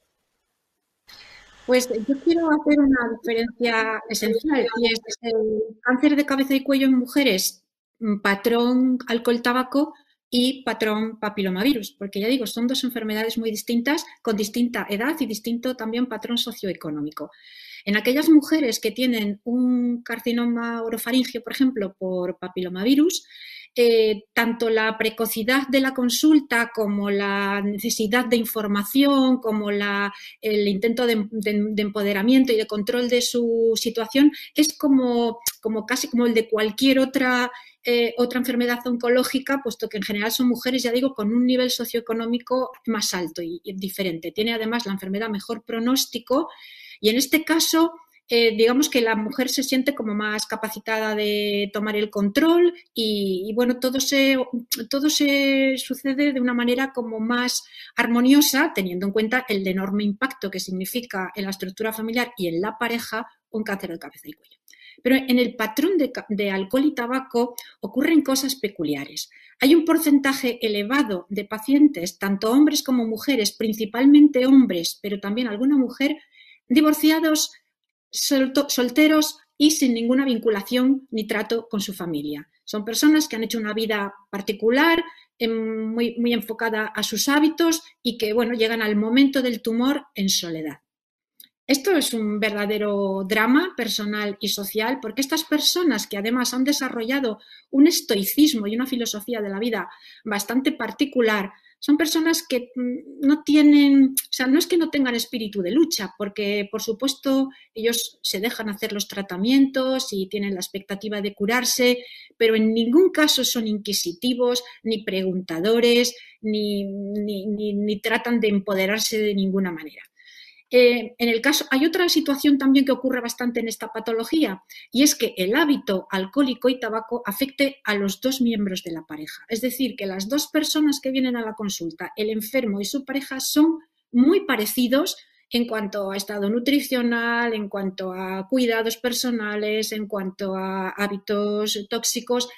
Speaker 5: Pues yo quiero hacer una diferencia esencial y es el cáncer de cabeza y cuello en mujeres, mm, patrón alcohol-tabaco, y patrón papilomavirus, porque ya digo, son dos enfermedades muy distintas, con distinta edad y distinto también patrón socioeconómico. En aquellas mujeres que tienen un carcinoma orofaringio, por ejemplo, por papilomavirus, eh, tanto la precocidad de la consulta como la necesidad de información, como el intento de, empoderamiento y de control de su situación es como, como casi como el de cualquier otra eh, otra enfermedad oncológica, puesto que en general son mujeres, ya digo, con un nivel socioeconómico más alto y, diferente. Tiene además la enfermedad mejor pronóstico y en este caso eh, digamos que la mujer se siente como más capacitada de tomar el control y, bueno, todo se, todo se sucede de una manera como más armoniosa, teniendo en cuenta el enorme impacto que significa en la estructura familiar y en la pareja un cáncer de cabeza y cuello. Pero en el patrón de, alcohol y tabaco ocurren cosas peculiares. Hay un porcentaje elevado de pacientes, tanto hombres como mujeres, principalmente hombres, pero también alguna mujer, divorciados, solteros y sin ninguna vinculación ni trato con su familia. Son personas que han hecho una vida particular, em, muy, muy enfocada a sus hábitos y que, bueno, llegan al momento del tumor en soledad. Esto es un verdadero drama personal y social porque estas personas que además han desarrollado un estoicismo y una filosofía de la vida bastante particular, son personas que mm, no tienen, o sea, no es que no tengan espíritu de lucha, porque por supuesto ellos se dejan hacer los tratamientos y tienen la expectativa de curarse, pero en ningún caso son inquisitivos, ni preguntadores, ni, ni, ni tratan de empoderarse de ninguna manera. Eh, en el caso, hay otra situación también que ocurre bastante en esta patología y es que el hábito alcohólico y tabaco afecte a los dos miembros de la pareja. Es decir, que las dos personas que vienen a la consulta, el enfermo y su pareja, son muy parecidos en cuanto a estado nutricional, en cuanto a cuidados personales, en cuanto a hábitos tóxicos.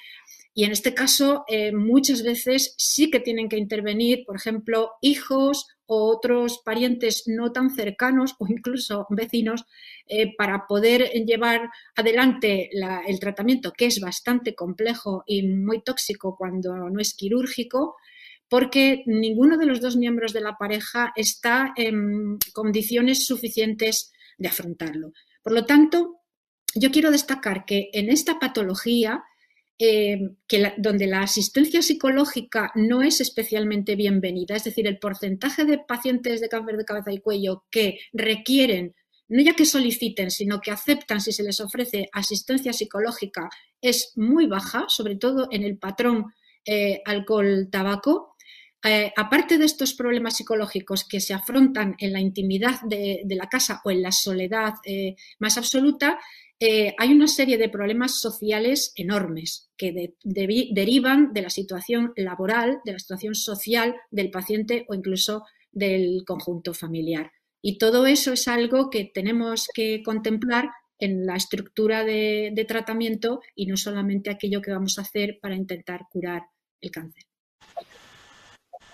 Speaker 5: Y en este caso, eh, muchas veces sí que tienen que intervenir, por ejemplo, hijos o otros parientes no tan cercanos o incluso vecinos eh, para poder llevar adelante el tratamiento, que es bastante complejo y muy tóxico cuando no es quirúrgico, porque ninguno de los dos miembros de la pareja está en condiciones suficientes de afrontarlo. Por lo tanto, yo quiero destacar que en esta patología eh, que donde la asistencia psicológica no es especialmente bienvenida, es decir, el porcentaje de pacientes de cáncer de cabeza y cuello que requieren, no ya que soliciten, sino que aceptan si se les ofrece asistencia psicológica es muy baja, sobre todo en el patrón eh, alcohol-tabaco. Eh, aparte de estos problemas psicológicos que se afrontan en la intimidad de, la casa o en la soledad más absoluta, eh, hay una serie de problemas sociales enormes que derivan de la situación laboral, de la situación social del paciente o incluso del conjunto familiar. Y todo eso es algo que tenemos que contemplar en la estructura de, tratamiento y no solamente aquello que vamos a hacer para intentar curar el cáncer.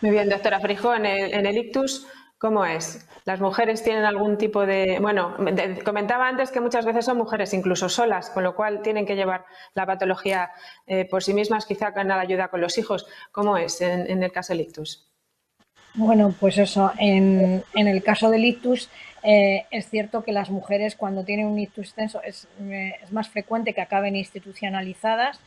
Speaker 3: Muy bien, doctora Frijo, en el ictus ¿Cómo es? ¿Las mujeres tienen algún tipo de... Bueno, comentaba antes que muchas veces son mujeres incluso solas, con lo cual tienen que llevar la patología eh, por sí mismas, quizá con la ayuda con los hijos. ¿Cómo es en, el caso del ictus?
Speaker 6: Bueno, pues eso, en, el caso del ictus, eh, es cierto que las mujeres cuando tienen un ictus extenso es, eh, es más frecuente que acaben institucionalizadas.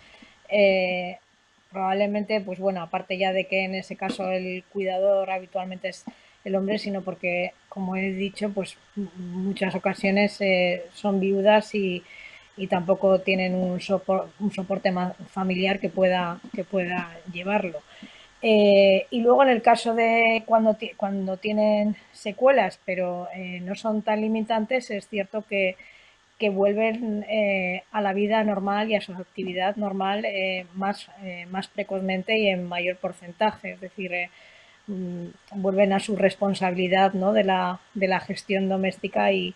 Speaker 6: Probablemente, pues bueno, aparte ya de que en ese caso el cuidador habitualmente es el hombre, sino porque, como he dicho, pues muchas ocasiones son viudas y, y, tampoco tienen un, sopor, un soporte familiar que pueda, que pueda llevarlo. Eh, y luego en el caso de cuando, cuando tienen secuelas, pero eh, no son tan limitantes, es cierto que, que vuelven eh, a la vida normal y a su actividad normal más, más precozmente y en mayor porcentaje. Es decir, vuelven a su responsabilidad ¿no? de, la, de la gestión doméstica y,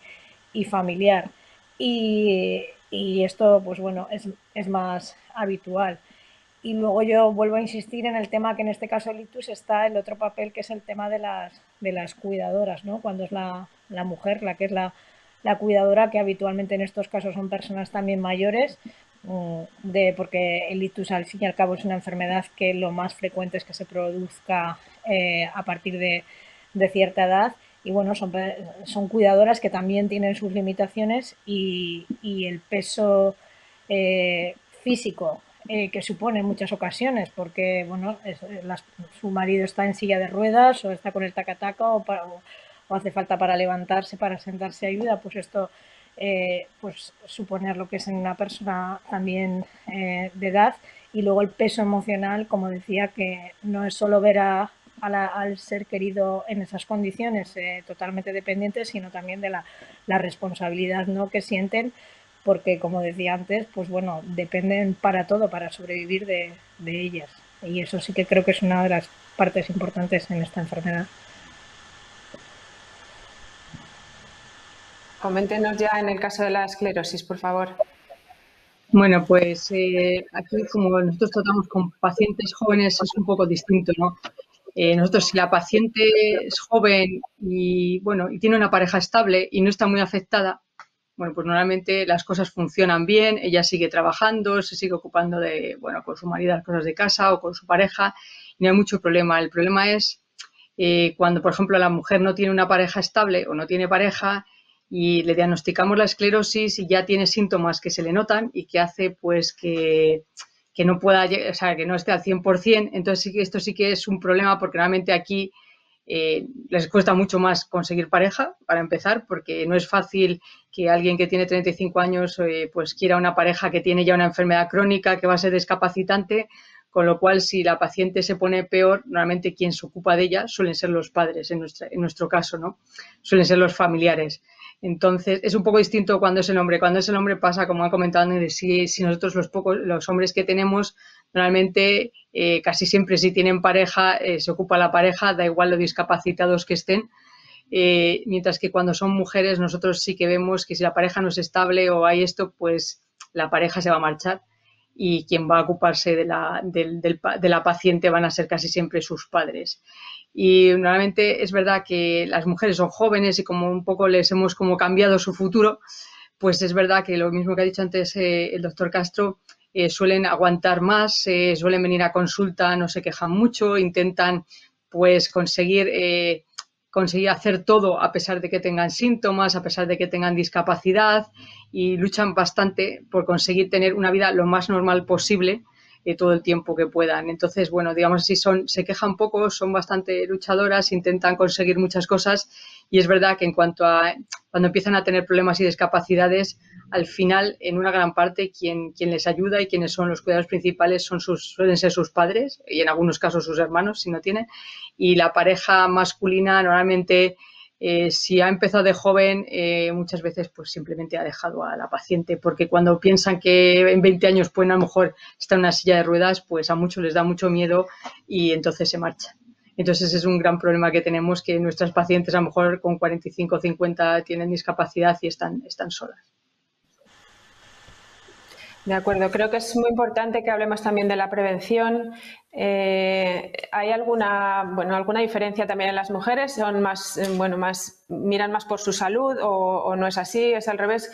Speaker 6: y familiar. Y, y, esto, pues bueno, es, es más habitual. Y luego yo vuelvo a insistir en el tema que en este caso el ictus está el otro papel que es el tema de las, de las cuidadoras, ¿no? Cuando es la, la mujer la que es la, la, cuidadora, que habitualmente en estos casos son personas también mayores, mm, de, porque el ictus al fin y al cabo es una enfermedad que lo más frecuente es que se produzca eh, a partir de, cierta edad. Y bueno, son, son cuidadoras que también tienen sus limitaciones y, y el peso eh, físico eh, que supone en muchas ocasiones, porque bueno, su marido está en silla de ruedas o está con el tacataca o, o, hace falta para levantarse, para sentarse ayuda, pues esto eh, pues suponer lo que es en una persona también de edad y luego el peso emocional, como decía, que no es solo ver a, al ser querido en esas condiciones totalmente dependientes, sino también de la, la responsabilidad ¿no? que sienten porque como decía antes, pues bueno, dependen para todo, para sobrevivir de, ellas. Y eso sí que creo que es una de las partes importantes en esta enfermedad.
Speaker 3: Coméntenos ya en el caso de la esclerosis, por favor.
Speaker 7: Bueno, pues eh, aquí como nosotros tratamos con pacientes jóvenes es un poco distinto, ¿no? Eh, nosotros si la paciente es joven y bueno y tiene una pareja estable y no está muy afectada, bueno, pues normalmente las cosas funcionan bien, ella sigue trabajando, se sigue ocupando de, bueno, con su marido las cosas de casa o con su pareja y no hay mucho problema. El problema es eh, cuando, por ejemplo, la mujer no tiene una pareja estable o no tiene pareja y le diagnosticamos la esclerosis y ya tiene síntomas que se le notan y que hace pues que, que no pueda, o sea, que no esté al 100%, entonces sí esto sí que es un problema porque realmente aquí eh, les cuesta mucho más conseguir pareja, para empezar, porque no es fácil que alguien que tiene 35 años eh, pues quiera una pareja que tiene ya una enfermedad crónica que va a ser discapacitante, con lo cual si la paciente se pone peor, normalmente quien se ocupa de ella suelen ser los padres, en, en nuestro caso, ¿no? Suelen ser los familiares. Entonces, es un poco distinto cuando es el hombre. Cuando es el hombre pasa, como ha comentado, si, si nosotros los pocos, los hombres que tenemos, normalmente eh, casi siempre si tienen pareja, eh, se ocupa la pareja, da igual lo discapacitados que estén. Eh, mientras que cuando son mujeres, nosotros sí que vemos que si la pareja no es estable o hay esto, pues la pareja se va a marchar y quien va a ocuparse de la, de la paciente van a ser casi siempre sus padres. Y normalmente es verdad que las mujeres son jóvenes y como un poco les hemos como cambiado su futuro, pues es verdad que lo mismo que ha dicho antes el doctor Castro, eh, suelen aguantar más, eh, suelen venir a consulta, no se quejan mucho, intentan pues conseguir, eh, conseguir hacer todo a pesar de que tengan síntomas, a pesar de que tengan discapacidad y luchan bastante por conseguir tener una vida lo más normal posible todo el tiempo que puedan. Entonces, bueno, digamos así, son, se quejan poco, son bastante luchadoras, intentan conseguir muchas cosas y es verdad que en cuanto a cuando empiezan a tener problemas y discapacidades, al final, en una gran parte, quien, quien les ayuda y quienes son los cuidados principales son suelen ser sus padres y en algunos casos sus hermanos, si no tienen. Y la pareja masculina normalmente eh, si ha empezado de joven, eh, muchas veces pues simplemente ha dejado a la paciente, porque cuando piensan que en 20 años pueden a lo mejor estar en una silla de ruedas, pues a muchos les da mucho miedo y entonces se marchan. Entonces es un gran problema que tenemos que nuestras pacientes a lo mejor con 45 o 50 tienen discapacidad y están, están solas.
Speaker 3: De acuerdo, creo que es muy importante que hablemos también de la prevención. Eh, ¿Hay alguna, bueno, alguna diferencia también en las mujeres? ¿Son más, eh, bueno, más, miran más por su salud o, no es así? ¿Es al revés?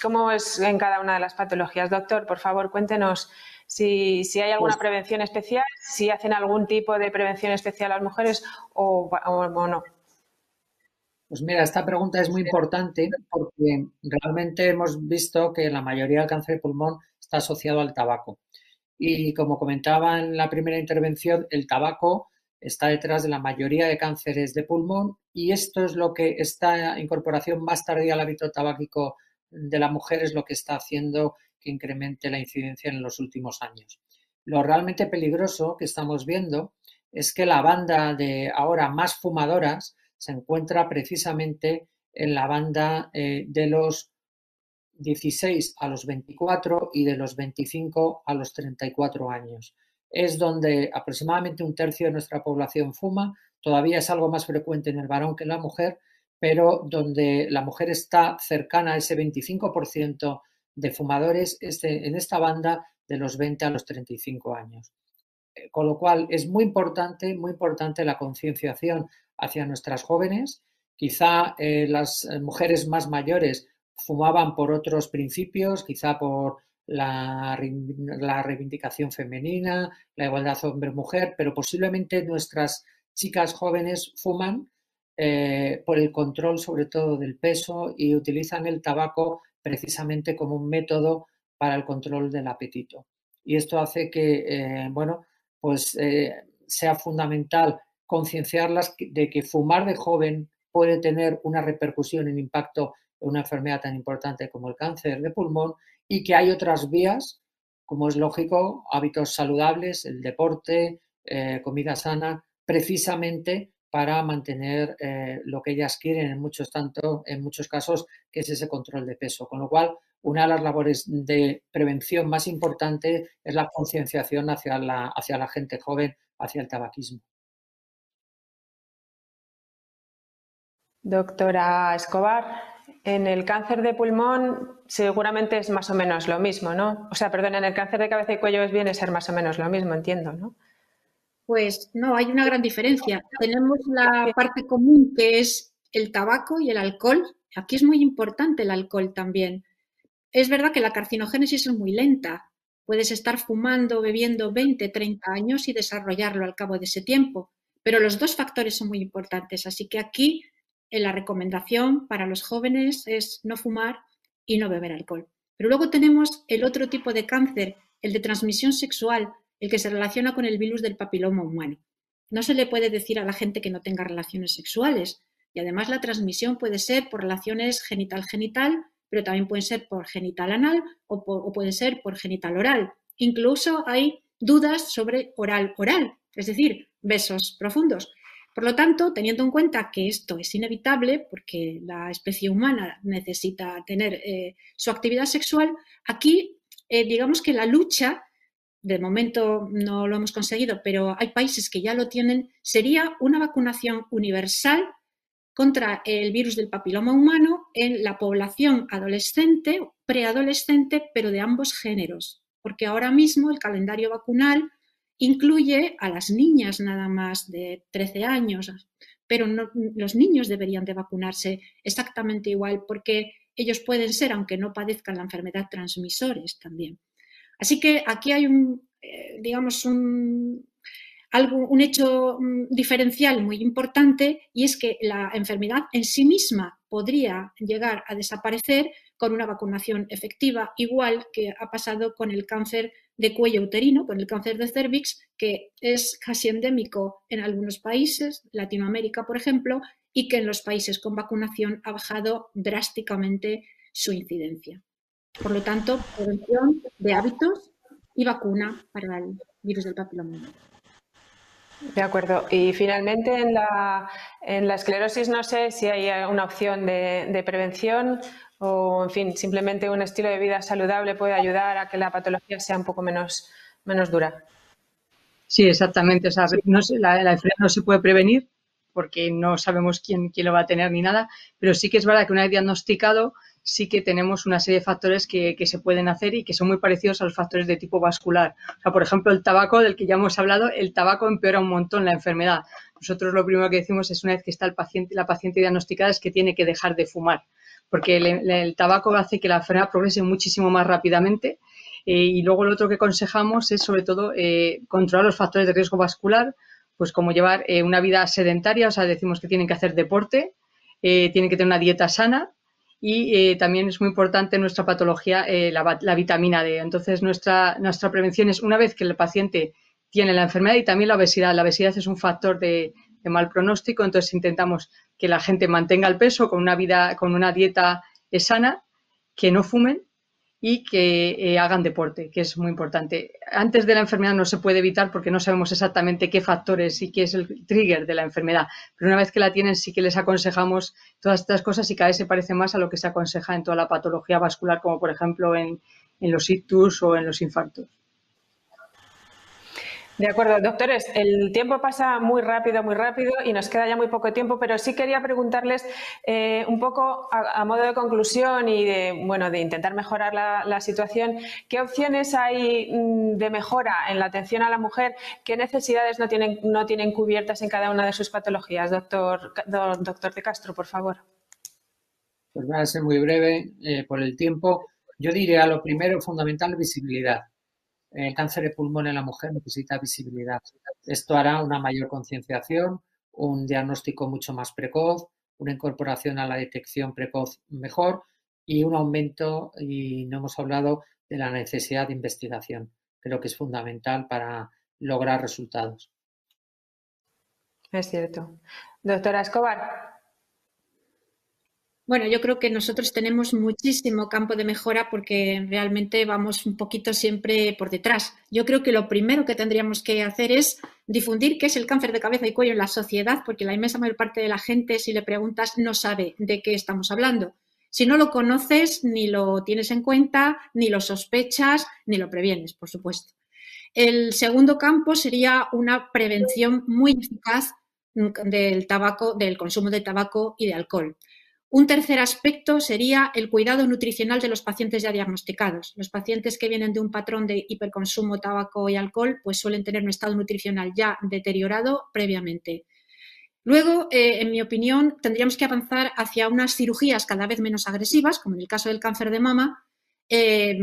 Speaker 3: ¿Cómo es en cada una de las patologías? Doctor, por favor, cuéntenos si, hay alguna pues prevención especial, si hacen algún tipo de prevención especial a las mujeres o, no.
Speaker 4: Pues mira, esta pregunta es muy importante porque realmente hemos visto que la mayoría del cáncer de pulmón está asociado al tabaco. Y como comentaba en la primera intervención, el tabaco está detrás de la mayoría de cánceres de pulmón y esto es lo que esta incorporación más tardía al hábito tabáquico de la mujer es lo que está haciendo que incremente la incidencia en los últimos años. Lo realmente peligroso que estamos viendo es que la banda de ahora más fumadoras se encuentra precisamente en la banda eh, de los 16 a los 24 y de los 25 a los 34 años. Es donde aproximadamente un tercio de nuestra población fuma. Todavía es algo más frecuente en el varón que en la mujer, pero donde la mujer está cercana a ese 25% de fumadores este, en esta banda de los 20 a los 35 años. Eh, con lo cual es muy importante, muy importante la concienciación hacia nuestras jóvenes. Quizá eh, las eh, mujeres más mayores fumaban por otros principios, quizá por la, la reivindicación femenina, la igualdad hombre-mujer, pero posiblemente nuestras chicas jóvenes fuman eh, por el control sobre todo del peso y utilizan el tabaco precisamente como un método para el control del apetito. Y esto hace que, bueno, pues sea fundamental concienciarlas de que fumar de joven puede tener una repercusión en impacto en una enfermedad tan importante como el cáncer de pulmón y que hay otras vías, como es lógico, hábitos saludables, el deporte, comida sana, precisamente para mantener eh, lo que ellas quieren en muchos, tanto, en muchos casos, que es ese control de peso. Con lo cual, una de las labores de prevención más importante es la concienciación hacia la, hacia la gente joven, hacia el tabaquismo.
Speaker 3: Doctora Escobar, en el cáncer de pulmón seguramente es más o menos lo mismo, ¿no? O sea, perdón, en el cáncer de cabeza y cuello es viene ser más o menos lo mismo, entiendo, ¿no?
Speaker 5: Pues no, hay una gran diferencia. Tenemos la parte común que es el tabaco y el alcohol. Aquí es muy importante el alcohol también. Es verdad que la carcinogénesis es muy lenta. Puedes estar fumando, bebiendo 20, 30 años y desarrollarlo al cabo de ese tiempo. Pero los dos factores son muy importantes. Así que aquí la recomendación para los jóvenes es no fumar y no beber alcohol. Pero luego tenemos el otro tipo de cáncer, el de transmisión sexual, el que se relaciona con el virus del papiloma humano. No se le puede decir a la gente que no tenga relaciones sexuales y además la transmisión puede ser por relaciones genital-genital, pero también puede ser por genital anal o, puede ser por genital oral. Incluso hay dudas sobre oral-oral, es decir, besos profundos. Por lo tanto, teniendo en cuenta que esto es inevitable, porque la especie humana necesita tener eh, su actividad sexual, aquí eh, digamos que la lucha de momento no lo hemos conseguido, pero hay países que ya lo tienen, sería una vacunación universal contra el virus del papiloma humano en la población adolescente, preadolescente, pero de ambos géneros, porque ahora mismo el calendario vacunal incluye a las niñas nada más de 13 años, pero los niños deberían de vacunarse exactamente igual porque ellos pueden ser, aunque no padezcan la enfermedad, transmisores también. Así que aquí hay un, eh, digamos, un, algo, un hecho mm, diferencial muy importante y es que la enfermedad en sí misma podría llegar a desaparecer con una vacunación efectiva, igual que ha pasado con el cáncer de cuello uterino, con el cáncer de cervix, que es casi endémico en algunos países, Latinoamérica, por ejemplo, y que en los países con vacunación ha bajado drásticamente su incidencia. Por lo tanto, prevención de hábitos y vacuna para el virus del papiloma.
Speaker 3: De acuerdo. Y finalmente, en la, en la esclerosis no sé si hay una opción de, prevención o, en fin, simplemente un estilo de vida saludable puede ayudar a que la patología sea un poco menos, menos dura.
Speaker 7: Sí, exactamente. O sea, no, la, la enfermedad no se puede prevenir porque no sabemos quién, quién lo va a tener ni nada, pero sí que es verdad que una vez diagnosticado sí que tenemos una serie de factores que, se pueden hacer y que son muy parecidos a los factores de tipo vascular. O sea, por ejemplo, el tabaco, del que ya hemos hablado, el tabaco empeora un montón la enfermedad. Nosotros lo primero que decimos es una vez que está el paciente, la paciente diagnosticada es que tiene que dejar de fumar, porque el, tabaco hace que la enfermedad progrese muchísimo más rápidamente y luego lo otro que aconsejamos es sobre todo controlar los factores de riesgo vascular, pues como llevar una vida sedentaria, o sea, decimos que tienen que hacer deporte, tienen que tener una dieta sana y también es muy importante nuestra patología la, la, vitamina D. Entonces, nuestra, nuestra prevención es una vez que el paciente tiene la enfermedad y también la obesidad. La obesidad es un factor de, mal pronóstico, entonces intentamos que la gente mantenga el peso con una vida, con una dieta sana, que no fumen y que eh, hagan deporte, que es muy importante. Antes de la enfermedad no se puede evitar porque no sabemos exactamente qué factores y qué es el trigger de la enfermedad, pero una vez que la tienen sí que les aconsejamos todas estas cosas y cada vez se parece más a lo que se aconseja en toda la patología vascular, como por ejemplo en, en los ictus o en los infartos.
Speaker 3: De acuerdo, doctores, el tiempo pasa muy rápido, muy rápido y nos queda ya muy poco tiempo, pero sí quería preguntarles eh, un poco a, modo de conclusión y de, bueno, de intentar mejorar la, situación, ¿qué opciones hay mm, de mejora en la atención a la mujer? ¿Qué necesidades no tienen, no tienen cubiertas en cada una de sus patologías? Doctor, doctor de Castro, por favor.
Speaker 4: Pues voy a ser muy breve eh, por el tiempo. Yo diría lo primero, fundamental, visibilidad el cáncer de pulmón en la mujer necesita visibilidad. Esto hará una mayor concienciación, un diagnóstico mucho más precoz, una incorporación a la detección precoz mejor y un aumento, y no hemos hablado de la necesidad de investigación. Creo que es fundamental para lograr resultados.
Speaker 3: Es cierto. Doctora Escobar.
Speaker 5: Bueno, yo creo que nosotros tenemos muchísimo campo de mejora porque realmente vamos un poquito siempre por detrás. Yo creo que lo primero que tendríamos que hacer es difundir qué es el cáncer de cabeza y cuello en la sociedad, porque la inmensa mayor parte de la gente, si le preguntas, no sabe de qué estamos hablando. Si no lo conoces, ni lo tienes en cuenta, ni lo sospechas, ni lo previenes, por supuesto. El segundo campo sería una prevención muy eficaz del tabaco, del consumo de tabaco y de alcohol. Un tercer aspecto sería el cuidado nutricional de los pacientes ya diagnosticados. Los pacientes que vienen de un patrón de hiperconsumo tabaco y alcohol pues suelen tener un estado nutricional ya deteriorado previamente. Luego, eh, en mi opinión, tendríamos que avanzar hacia unas cirugías cada vez menos agresivas, como en el caso del cáncer de mama, eh,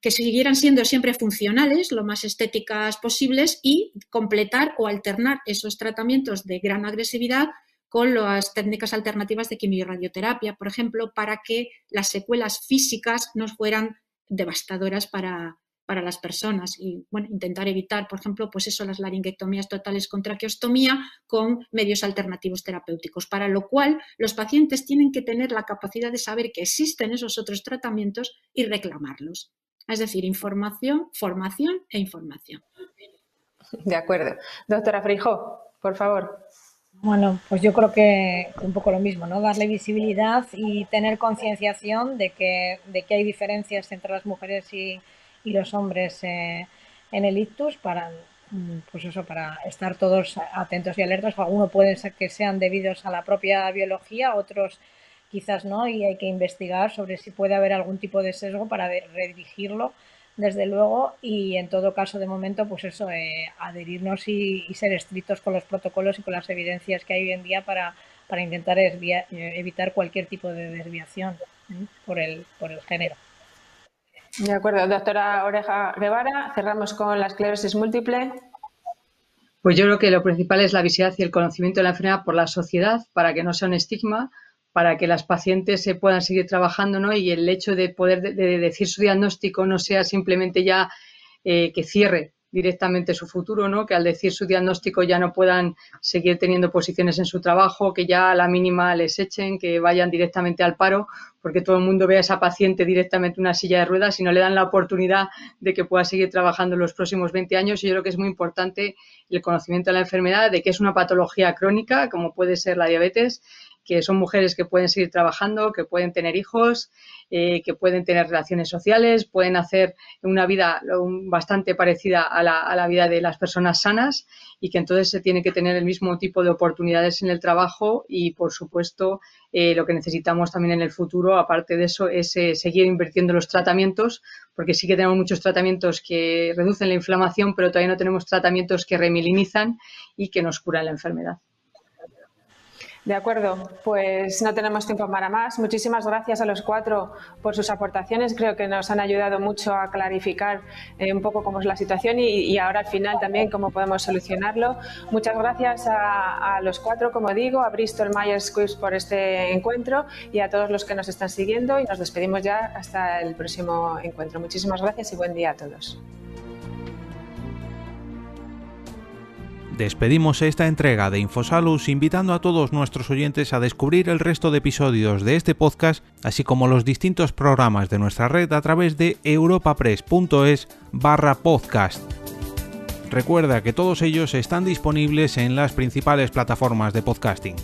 Speaker 5: que siguieran siendo siempre funcionales, lo más estéticas posibles, y completar o alternar esos tratamientos de gran agresividad con las técnicas alternativas de quimioradioterapia, por ejemplo, para que las secuelas físicas no fueran devastadoras para, las personas y bueno, intentar evitar, por ejemplo, pues eso, las laringuectomías totales con traqueostomía con medios alternativos terapéuticos, para lo cual los pacientes tienen que tener la capacidad de saber que existen esos otros tratamientos y reclamarlos. Es decir, información, formación e información.
Speaker 3: De acuerdo. Doctora Frijo, por favor.
Speaker 6: Bueno, pues yo creo que un poco lo mismo, ¿no? Darle visibilidad y tener concienciación de que, de que hay diferencias entre las mujeres y, los hombres eh, en el ictus para, mm, pues eso, para estar todos atentos y alertas. Algunos pueden ser que sean debidos a la propia biología, otros quizás no, y hay que investigar sobre si puede haber algún tipo de sesgo para redirigirlo desde luego, y en todo caso, de momento, pues eso, eh, adherirnos y, ser estrictos con los protocolos y con las evidencias que hay hoy en día para, para intentar eh, evitar cualquier tipo de desviación ¿eh? por, el, por el género.
Speaker 3: De acuerdo, doctora Oreja Guevara, cerramos con la esclerosis múltiple.
Speaker 7: Pues yo creo que lo principal es la visibilidad y el conocimiento de la enfermedad por la sociedad para que no sea un estigma, para que las pacientes se puedan seguir trabajando ¿no? y el hecho de poder decir su diagnóstico no sea simplemente ya eh, que cierre directamente su futuro, ¿no? que al decir su diagnóstico ya no puedan seguir teniendo posiciones en su trabajo, que ya a la mínima les echen, que vayan directamente al paro, porque todo el mundo ve a esa paciente directamente en una silla de ruedas y no le dan la oportunidad de que pueda seguir trabajando en los próximos 20 años. Y yo creo que es muy importante el conocimiento de la enfermedad, de que es una patología crónica, como puede ser la diabetes, que son mujeres que pueden seguir trabajando, que pueden tener hijos, eh, que pueden tener relaciones sociales, pueden hacer una vida bastante parecida a la, vida de las personas sanas y que entonces se tiene que tener el mismo tipo de oportunidades en el trabajo y, por supuesto, eh, lo que necesitamos también en el futuro, aparte de eso, es eh, seguir invirtiendo en los tratamientos, porque sí que tenemos muchos tratamientos que reducen la inflamación, pero todavía no tenemos tratamientos que remilinizan y que nos curan la enfermedad.
Speaker 3: De acuerdo, pues no tenemos tiempo para más. Muchísimas gracias a los cuatro por sus aportaciones. Creo que nos han ayudado mucho a clarificar eh, un poco cómo es la situación y, ahora al final también cómo podemos solucionarlo. Muchas gracias a, los cuatro, como digo, a Bristol Myers Squibb por este encuentro y a todos los que nos están siguiendo y nos despedimos ya hasta el próximo encuentro. Muchísimas gracias y buen día a todos.
Speaker 2: Despedimos esta entrega de Infosalus invitando a todos nuestros oyentes a descubrir el resto de episodios de este podcast, así como los distintos programas de nuestra red a través de europapress.es barra podcast. Recuerda que todos ellos están disponibles en las principales plataformas de podcasting.